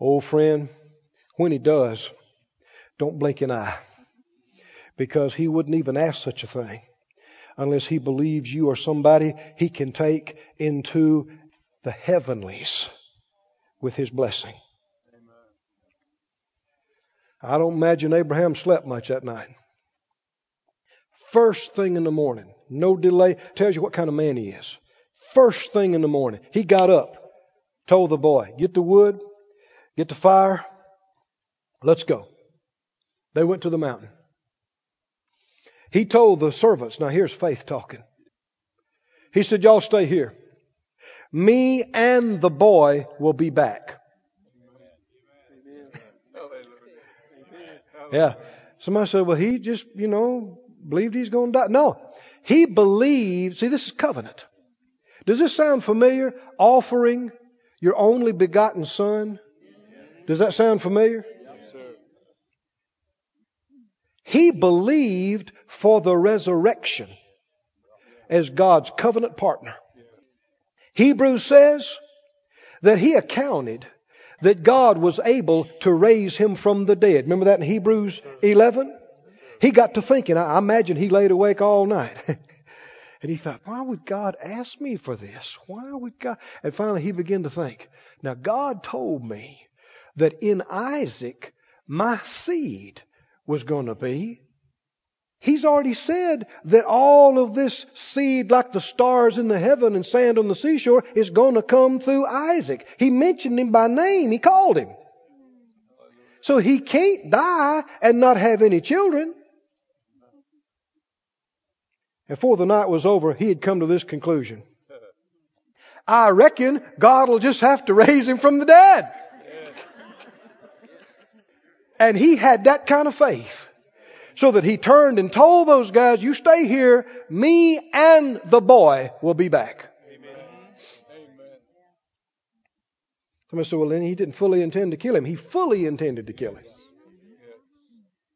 Old friend, when he does, don't blink an eye. Because he wouldn't even ask such a thing unless he believes you are somebody he can take into the heavenlies with his blessing. I don't imagine Abraham slept much that night. First thing in the morning. No delay. Tells you what kind of man he is. First thing in the morning. He got up, told the boy, get the wood, get the fire, let's go. They went to the mountain. He told the servants, now here's faith talking. He said, y'all stay here. Me and the boy will be back. Yeah. Somebody said, well, he just, you know, believed he's going to die. No. He believed, see, this is covenant. Does this sound familiar? Offering your only begotten son? Does that sound familiar? He believed for the resurrection as God's covenant partner. Hebrews says that he accounted that God was able to raise him from the dead. Remember that in Hebrews 11? He got to thinking. I imagine he laid awake all night. and he thought, why would God ask me for this? Why would God? And finally he began to think, now God told me that in Isaac my seed was going to be He's already said that all of this seed, like the stars in the heaven and sand on the seashore, is going to come through Isaac. He mentioned him by name. He called him. So he can't die and not have any children. Before the night was over, he had come to this conclusion. I reckon God will just have to raise him from the dead. And he had that kind of faith. So that he turned and told those guys, you stay here, me and the boy will be back. Amen. Somebody said, well, then he didn't fully intend to kill him. He fully intended to kill him.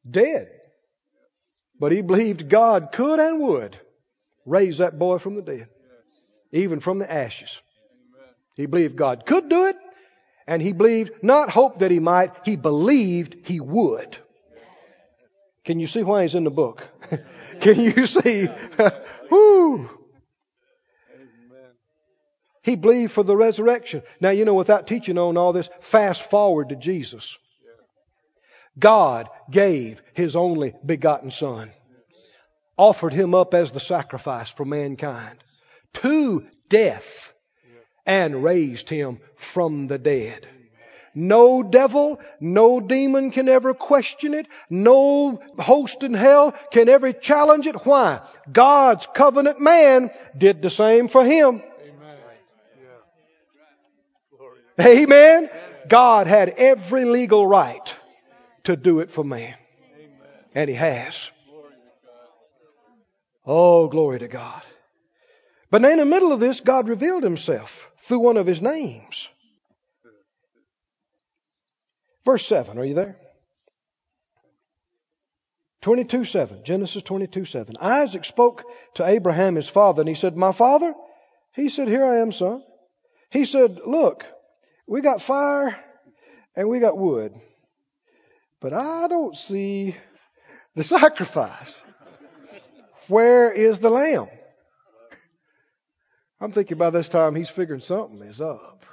Dead. But he believed God could and would raise that boy from the dead, even from the ashes. He believed God could do it, and he believed, not hope that he might, he believed he would. Can you see why he's in the book? Can you see? Whoo! He believed for the resurrection. Now, you know, without teaching on all this, fast forward to Jesus. God gave His only begotten Son, offered Him up as the sacrifice for mankind to death, and raised Him from the dead. No devil, no demon can ever question it. No host in hell can ever challenge it. Why? God's covenant man did the same for him. Amen. Amen. God had every legal right to do it for man. And he has. Oh, glory to God. But in the middle of this, God revealed himself through one of his names. Verse 7, are you there? 22 7, Genesis 22 7. Isaac spoke to Abraham his father, and he said, My father? He said, Here I am, son. He said, Look, we got fire and we got wood, but I don't see the sacrifice. Where is the lamb? I'm thinking by this time he's figuring something is up.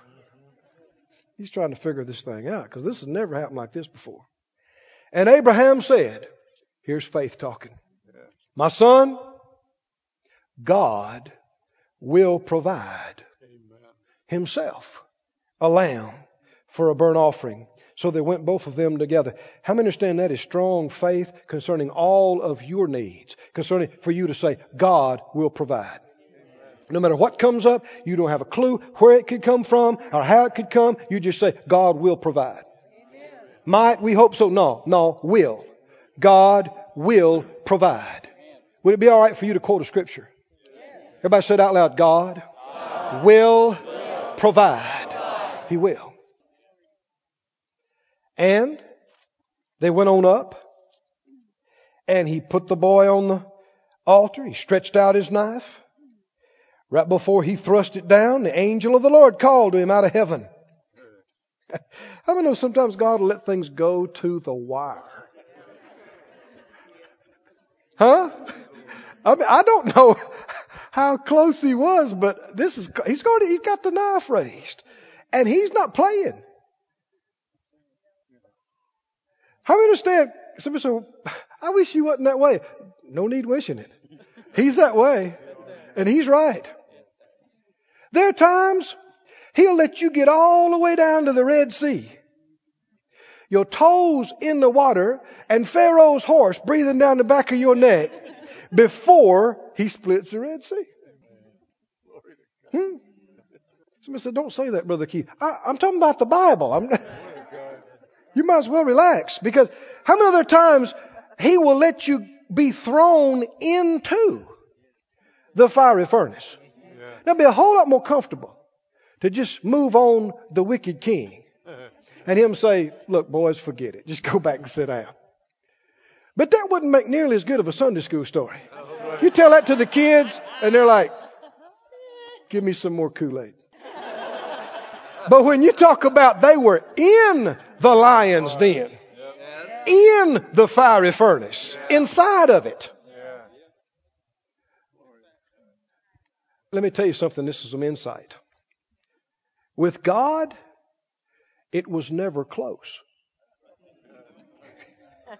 He's trying to figure this thing out because this has never happened like this before. And Abraham said, here's faith talking. My son, God will provide himself a lamb for a burnt offering. So they went both of them together. How many understand that is strong faith concerning all of your needs? Concerning for you to say, God will provide. No matter what comes up, you don't have a clue where it could come from or how it could come. You just say, God will provide. Amen. Might we hope so? No, no, will. God will provide. Would it be all right for you to quote a scripture? Everybody said out loud, God, God will, will provide. provide. He will. And they went on up and he put the boy on the altar. He stretched out his knife. Right before he thrust it down, the angel of the Lord called to him out of heaven. How many know sometimes God will let things go to the wire? Huh? I mean, I don't know how close he was, but this is, he's going to, he's got the knife raised. And he's not playing. How many understand? Somebody said, I wish he wasn't that way. No need wishing it. He's that way. And he's right. There are times he'll let you get all the way down to the Red Sea. Your toes in the water and Pharaoh's horse breathing down the back of your neck before he splits the Red Sea. Hmm? Somebody said, don't say that, Brother Keith. I, am talking about the Bible. You might as well relax because how many other times he will let you be thrown into the fiery furnace? That'd be a whole lot more comfortable to just move on the wicked king and him say, look, boys, forget it. Just go back and sit down. But that wouldn't make nearly as good of a Sunday school story. You tell that to the kids and they're like, give me some more Kool-Aid. But when you talk about they were in the lion's den, in the fiery furnace, inside of it. Let me tell you something. This is some insight. With God, it was never close.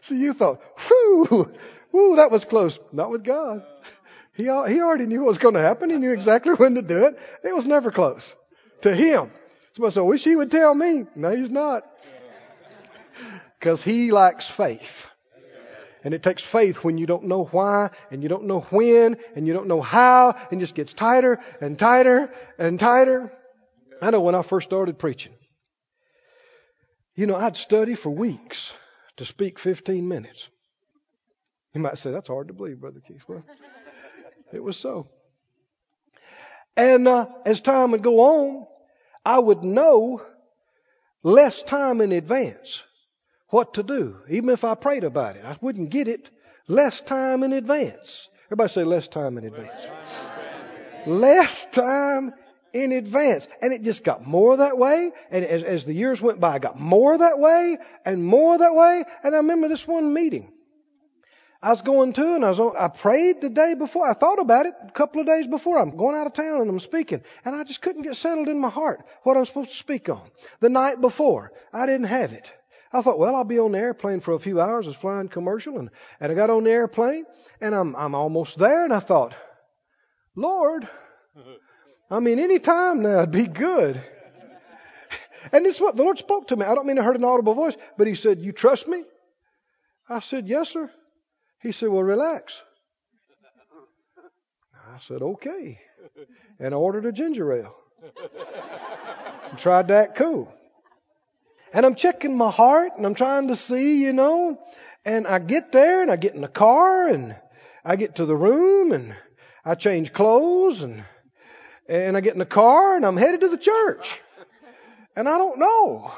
See, you thought, whew, whew, that was close. Not with God. He, he already knew what was going to happen. He knew exactly when to do it. It was never close to him. Somebody said, I wish he would tell me. No, he's not. Because he lacks faith. And it takes faith when you don't know why and you don't know when and you don't know how and just gets tighter and tighter and tighter. I know when I first started preaching, you know, I'd study for weeks to speak 15 minutes. You might say, that's hard to believe, Brother Keith. Well, it was so. And uh, as time would go on, I would know less time in advance what to do. Even if I prayed about it, I wouldn't get it less time in advance. Everybody say less time in advance. Less time in advance. And it just got more that way. And as, as the years went by, I got more that way and more that way. And I remember this one meeting. I was going to, and I was on, I prayed the day before. I thought about it a couple of days before. I'm going out of town and I'm speaking, and I just couldn't get settled in my heart what I'm supposed to speak on. The night before, I didn't have it. I thought, well, I'll be on the airplane for a few hours. I was flying commercial, and, and I got on the airplane, and I'm I'm almost there, and I thought, Lord, I mean, any time now would be good. And this is what the Lord spoke to me. I don't mean I heard an audible voice, but He said, "You trust me?" I said, "Yes, sir." He said, Well, relax. I said, Okay. And I ordered a ginger ale. And tried to act cool. And I'm checking my heart and I'm trying to see, you know. And I get there and I get in the car and I get to the room and I change clothes and and I get in the car and I'm headed to the church. And I don't know.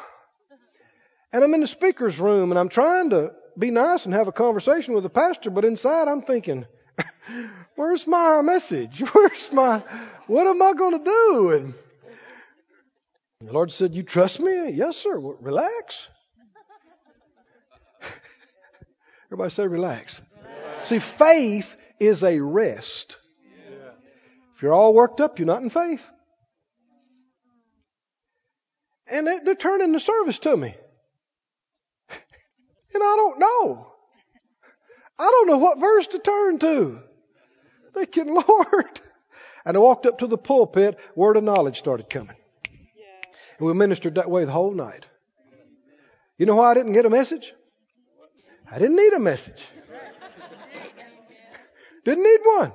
And I'm in the speaker's room and I'm trying to be nice and have a conversation with the pastor, but inside I'm thinking, where's my message? Where's my, what am I going to do? And the Lord said, you trust me? Yes, sir. Well, relax. Everybody say relax. relax. See, faith is a rest. Yeah. If you're all worked up, you're not in faith. And they're turning the service to me. And I don't know. I don't know what verse to turn to. Thinking, Lord. And I walked up to the pulpit, word of knowledge started coming. We ministered that way the whole night. You know why I didn't get a message? I didn't need a message. didn't need one.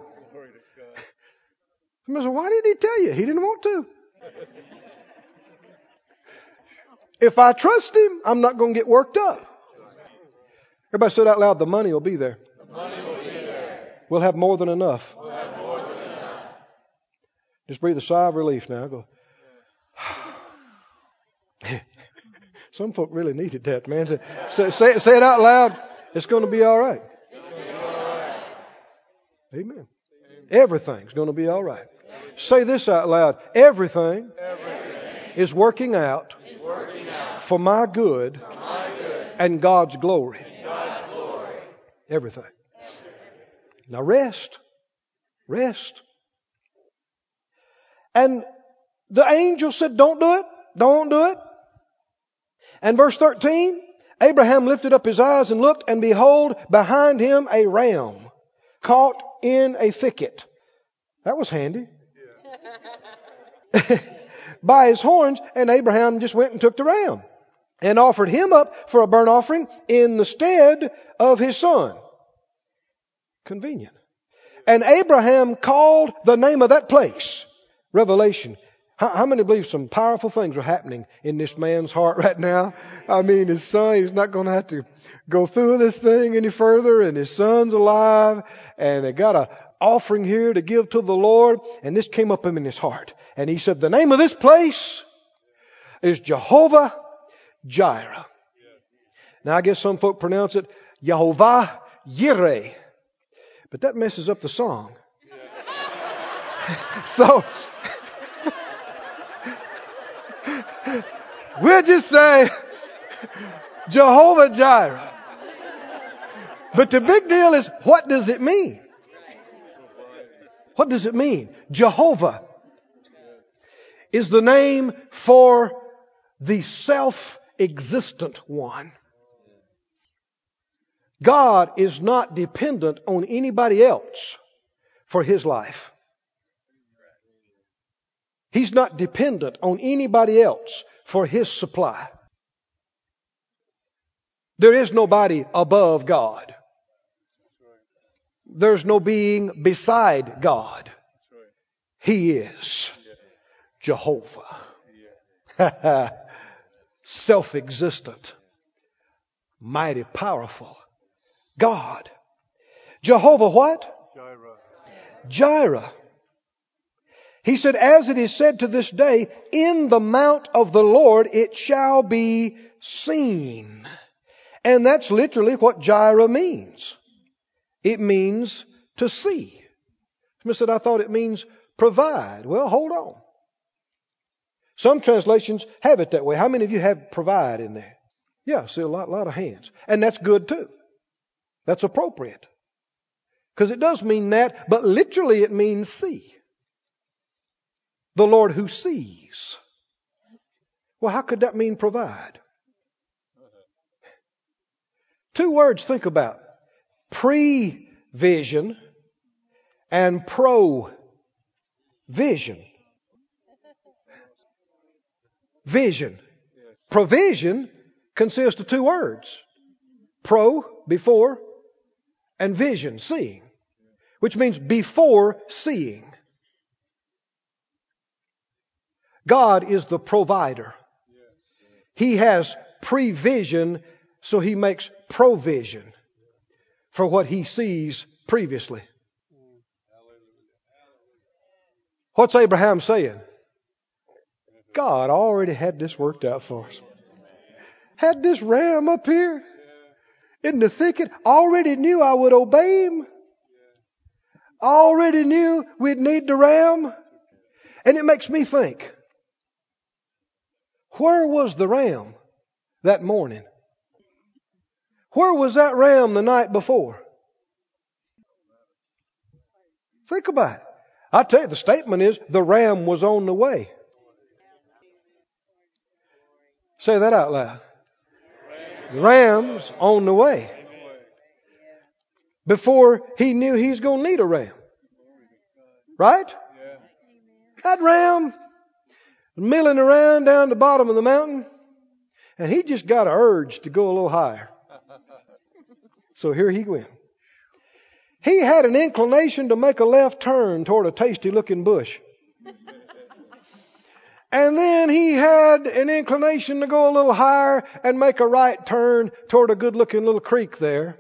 I said, why did he tell you? He didn't want to. If I trust him, I'm not going to get worked up. Everybody said out loud, the money will be there. Money will be there. We'll have more than enough. We'll have more than enough. Just breathe a sigh of relief now. Go. Some folk really needed that, man. Say, say, say it out loud. It's going to be all right. Amen. Everything's going to be all right. Say this out loud. Everything, Everything is working out, is working out for my good, for my good and God's glory. and God's glory. Everything. Now rest. Rest. And the angel said, Don't do it. Don't do it. And verse 13, Abraham lifted up his eyes and looked, and behold, behind him a ram caught in a thicket. That was handy. By his horns, and Abraham just went and took the ram and offered him up for a burnt offering in the stead of his son. Convenient. And Abraham called the name of that place Revelation. How, how, many believe some powerful things are happening in this man's heart right now? I mean, his son, he's not going to have to go through this thing any further, and his son's alive, and they got a offering here to give to the Lord, and this came up in his heart. And he said, the name of this place is Jehovah Jireh. Now I guess some folk pronounce it Jehovah Yireh. But that messes up the song. so, we'll just say Jehovah Jireh. But the big deal is what does it mean? What does it mean? Jehovah is the name for the self existent one. God is not dependent on anybody else for his life. He's not dependent on anybody else for his supply. There is nobody above God. There's no being beside God. He is Jehovah. Self existent, mighty powerful God. Jehovah what? Jireh. Jireh. He said, as it is said to this day, in the mount of the Lord it shall be seen. And that's literally what Jireh means. It means to see. Smith said, I thought it means provide. Well, hold on. Some translations have it that way. How many of you have provide in there? Yeah, see a lot, lot of hands. And that's good too. That's appropriate. Because it does mean that, but literally it means see. The Lord who sees. Well, how could that mean provide? Two words think about pre-vision and pro-vision. Vision. Provision consists of two words. Pro, before, and vision, seeing. Which means before seeing. God is the provider. He has prevision, so He makes provision for what He sees previously. What's Abraham saying? God already had this worked out for us. Had this ram up here in the thicket, already knew I would obey him. Already knew we'd need the ram. And it makes me think, where was the ram that morning? Where was that ram the night before? Think about it. I tell you, the statement is the ram was on the way. Say that out loud. The ram's on the way. Before he knew he was going to need a ram. Right? That ram milling around down the bottom of the mountain, and he just got an urge to go a little higher. So here he went. He had an inclination to make a left turn toward a tasty looking bush. And then he had an inclination to go a little higher and make a right turn toward a good looking little creek there.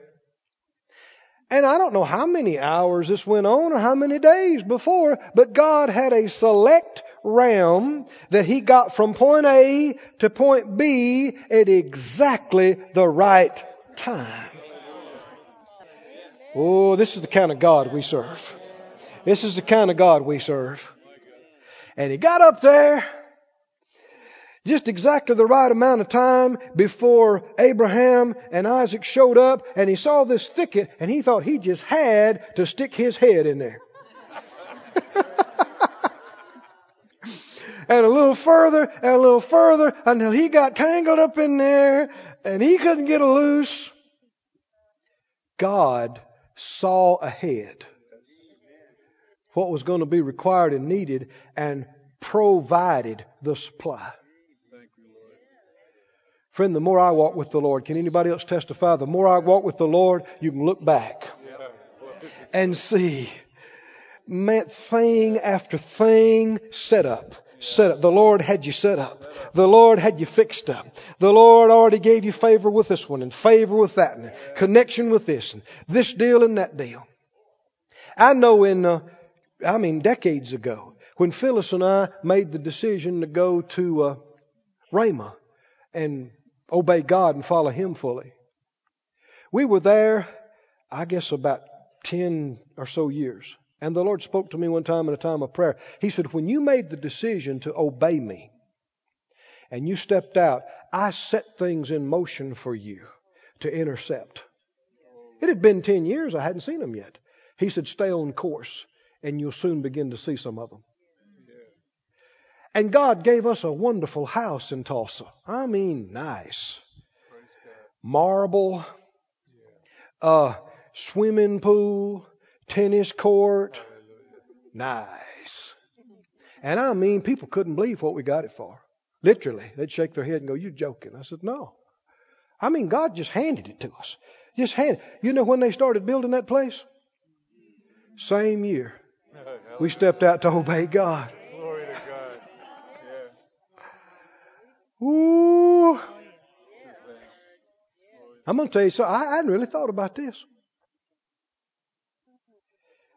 And I don't know how many hours this went on or how many days before, but God had a select ram that he got from point A to point B at exactly the right time. Oh, this is the kind of God we serve. This is the kind of God we serve. And he got up there just exactly the right amount of time before Abraham and Isaac showed up and he saw this thicket and he thought he just had to stick his head in there. and a little further and a little further until he got tangled up in there and he couldn't get loose. God saw ahead what was going to be required and needed and provided the supply. Friend, the more I walk with the Lord, can anybody else testify? The more I walk with the Lord, you can look back and see man, thing after thing set up. Set up. The Lord had you set up. The Lord had you fixed up. The Lord already gave you favor with this one and favor with that and connection with this and this deal and that deal. I know in, uh, I mean, decades ago, when Phyllis and I made the decision to go to uh, Rhema and obey God and follow Him fully, we were there, I guess, about 10 or so years. And the Lord spoke to me one time in a time of prayer. He said, When you made the decision to obey me and you stepped out, I set things in motion for you to intercept. It had been 10 years, I hadn't seen them yet. He said, Stay on course and you'll soon begin to see some of them. And God gave us a wonderful house in Tulsa. I mean, nice. Marble, uh, swimming pool, tennis court. Nice. And I mean, people couldn't believe what we got it for. Literally, they'd shake their head and go, You're joking?" I said, "No." I mean, God just handed it to us. Just hand. You know when they started building that place? Same year. We stepped out to obey God. Glory to God. Yeah. Ooh. I'm going to tell you something. I hadn't really thought about this.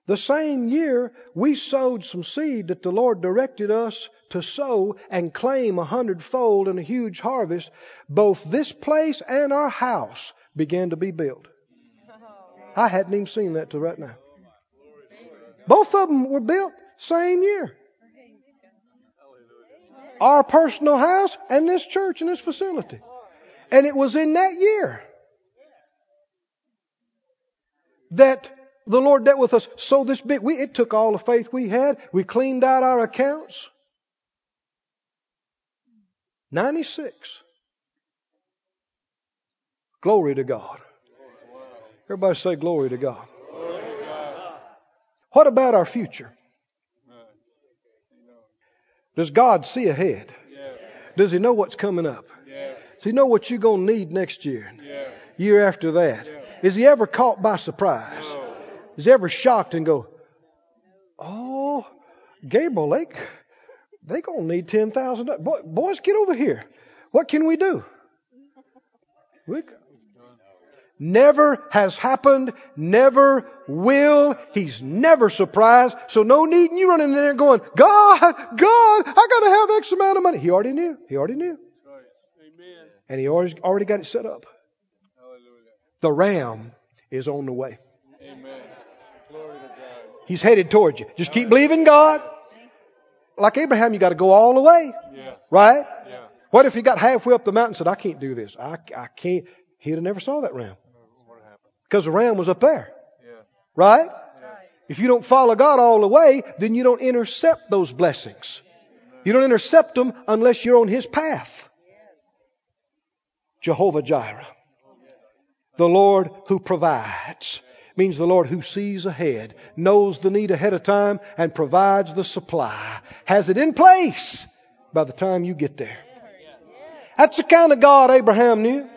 The same year, we sowed some seed that the Lord directed us to sow and claim a hundredfold and a huge harvest. Both this place and our house began to be built. I hadn't even seen that till right now. Both of them were built same year. Our personal house and this church and this facility. And it was in that year that the Lord dealt with us so this big. We, it took all the faith we had. We cleaned out our accounts. 96. Glory to God. Everybody say glory to God. What about our future? Does God see ahead? Does He know what's coming up? Does He know what you're going to need next year? Year after that? Is He ever caught by surprise? Is ever shocked and go, Oh, Gabriel, they, they going to need $10,000. Boys, get over here. What can we do? We, Never has happened, never will. He's never surprised. So no need in you running in there going, God, God, I gotta have X amount of money. He already knew. He already knew. Amen. And he already, already got it set up. Hallelujah. The ram is on the way. Amen. To. He's headed towards you. Just keep believing God. Like Abraham, you gotta go all the way. Yeah. Right? Yeah. What if he got halfway up the mountain and said, I can't do this. I, I can't. He'd have never saw that ram. Because the ram was up there. Yeah. Right? If you don't follow God all the way, then you don't intercept those blessings. You don't intercept them unless you're on His path. Jehovah Jireh. The Lord who provides. Means the Lord who sees ahead, knows the need ahead of time, and provides the supply. Has it in place by the time you get there. That's the kind of God Abraham knew.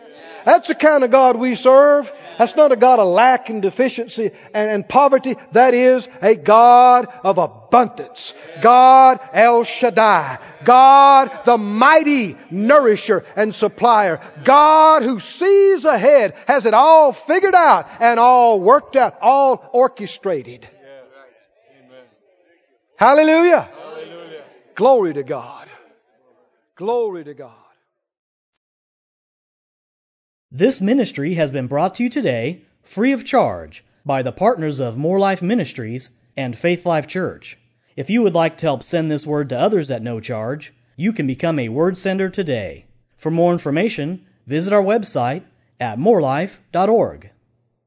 That's the kind of God we serve. That's not a God of lack and deficiency and, and, poverty. That is a God of abundance. God El Shaddai. God the mighty nourisher and supplier. God who sees ahead, has it all figured out and all worked out, all orchestrated. Hallelujah. Hallelujah. Glory to God. Glory to God. This ministry has been brought to you today free of charge by the partners of Moore Life Ministries and Faith Life Church. If you would like to help send this word to others at no charge, you can become a word sender today. For more information, visit our website at moorelife.org.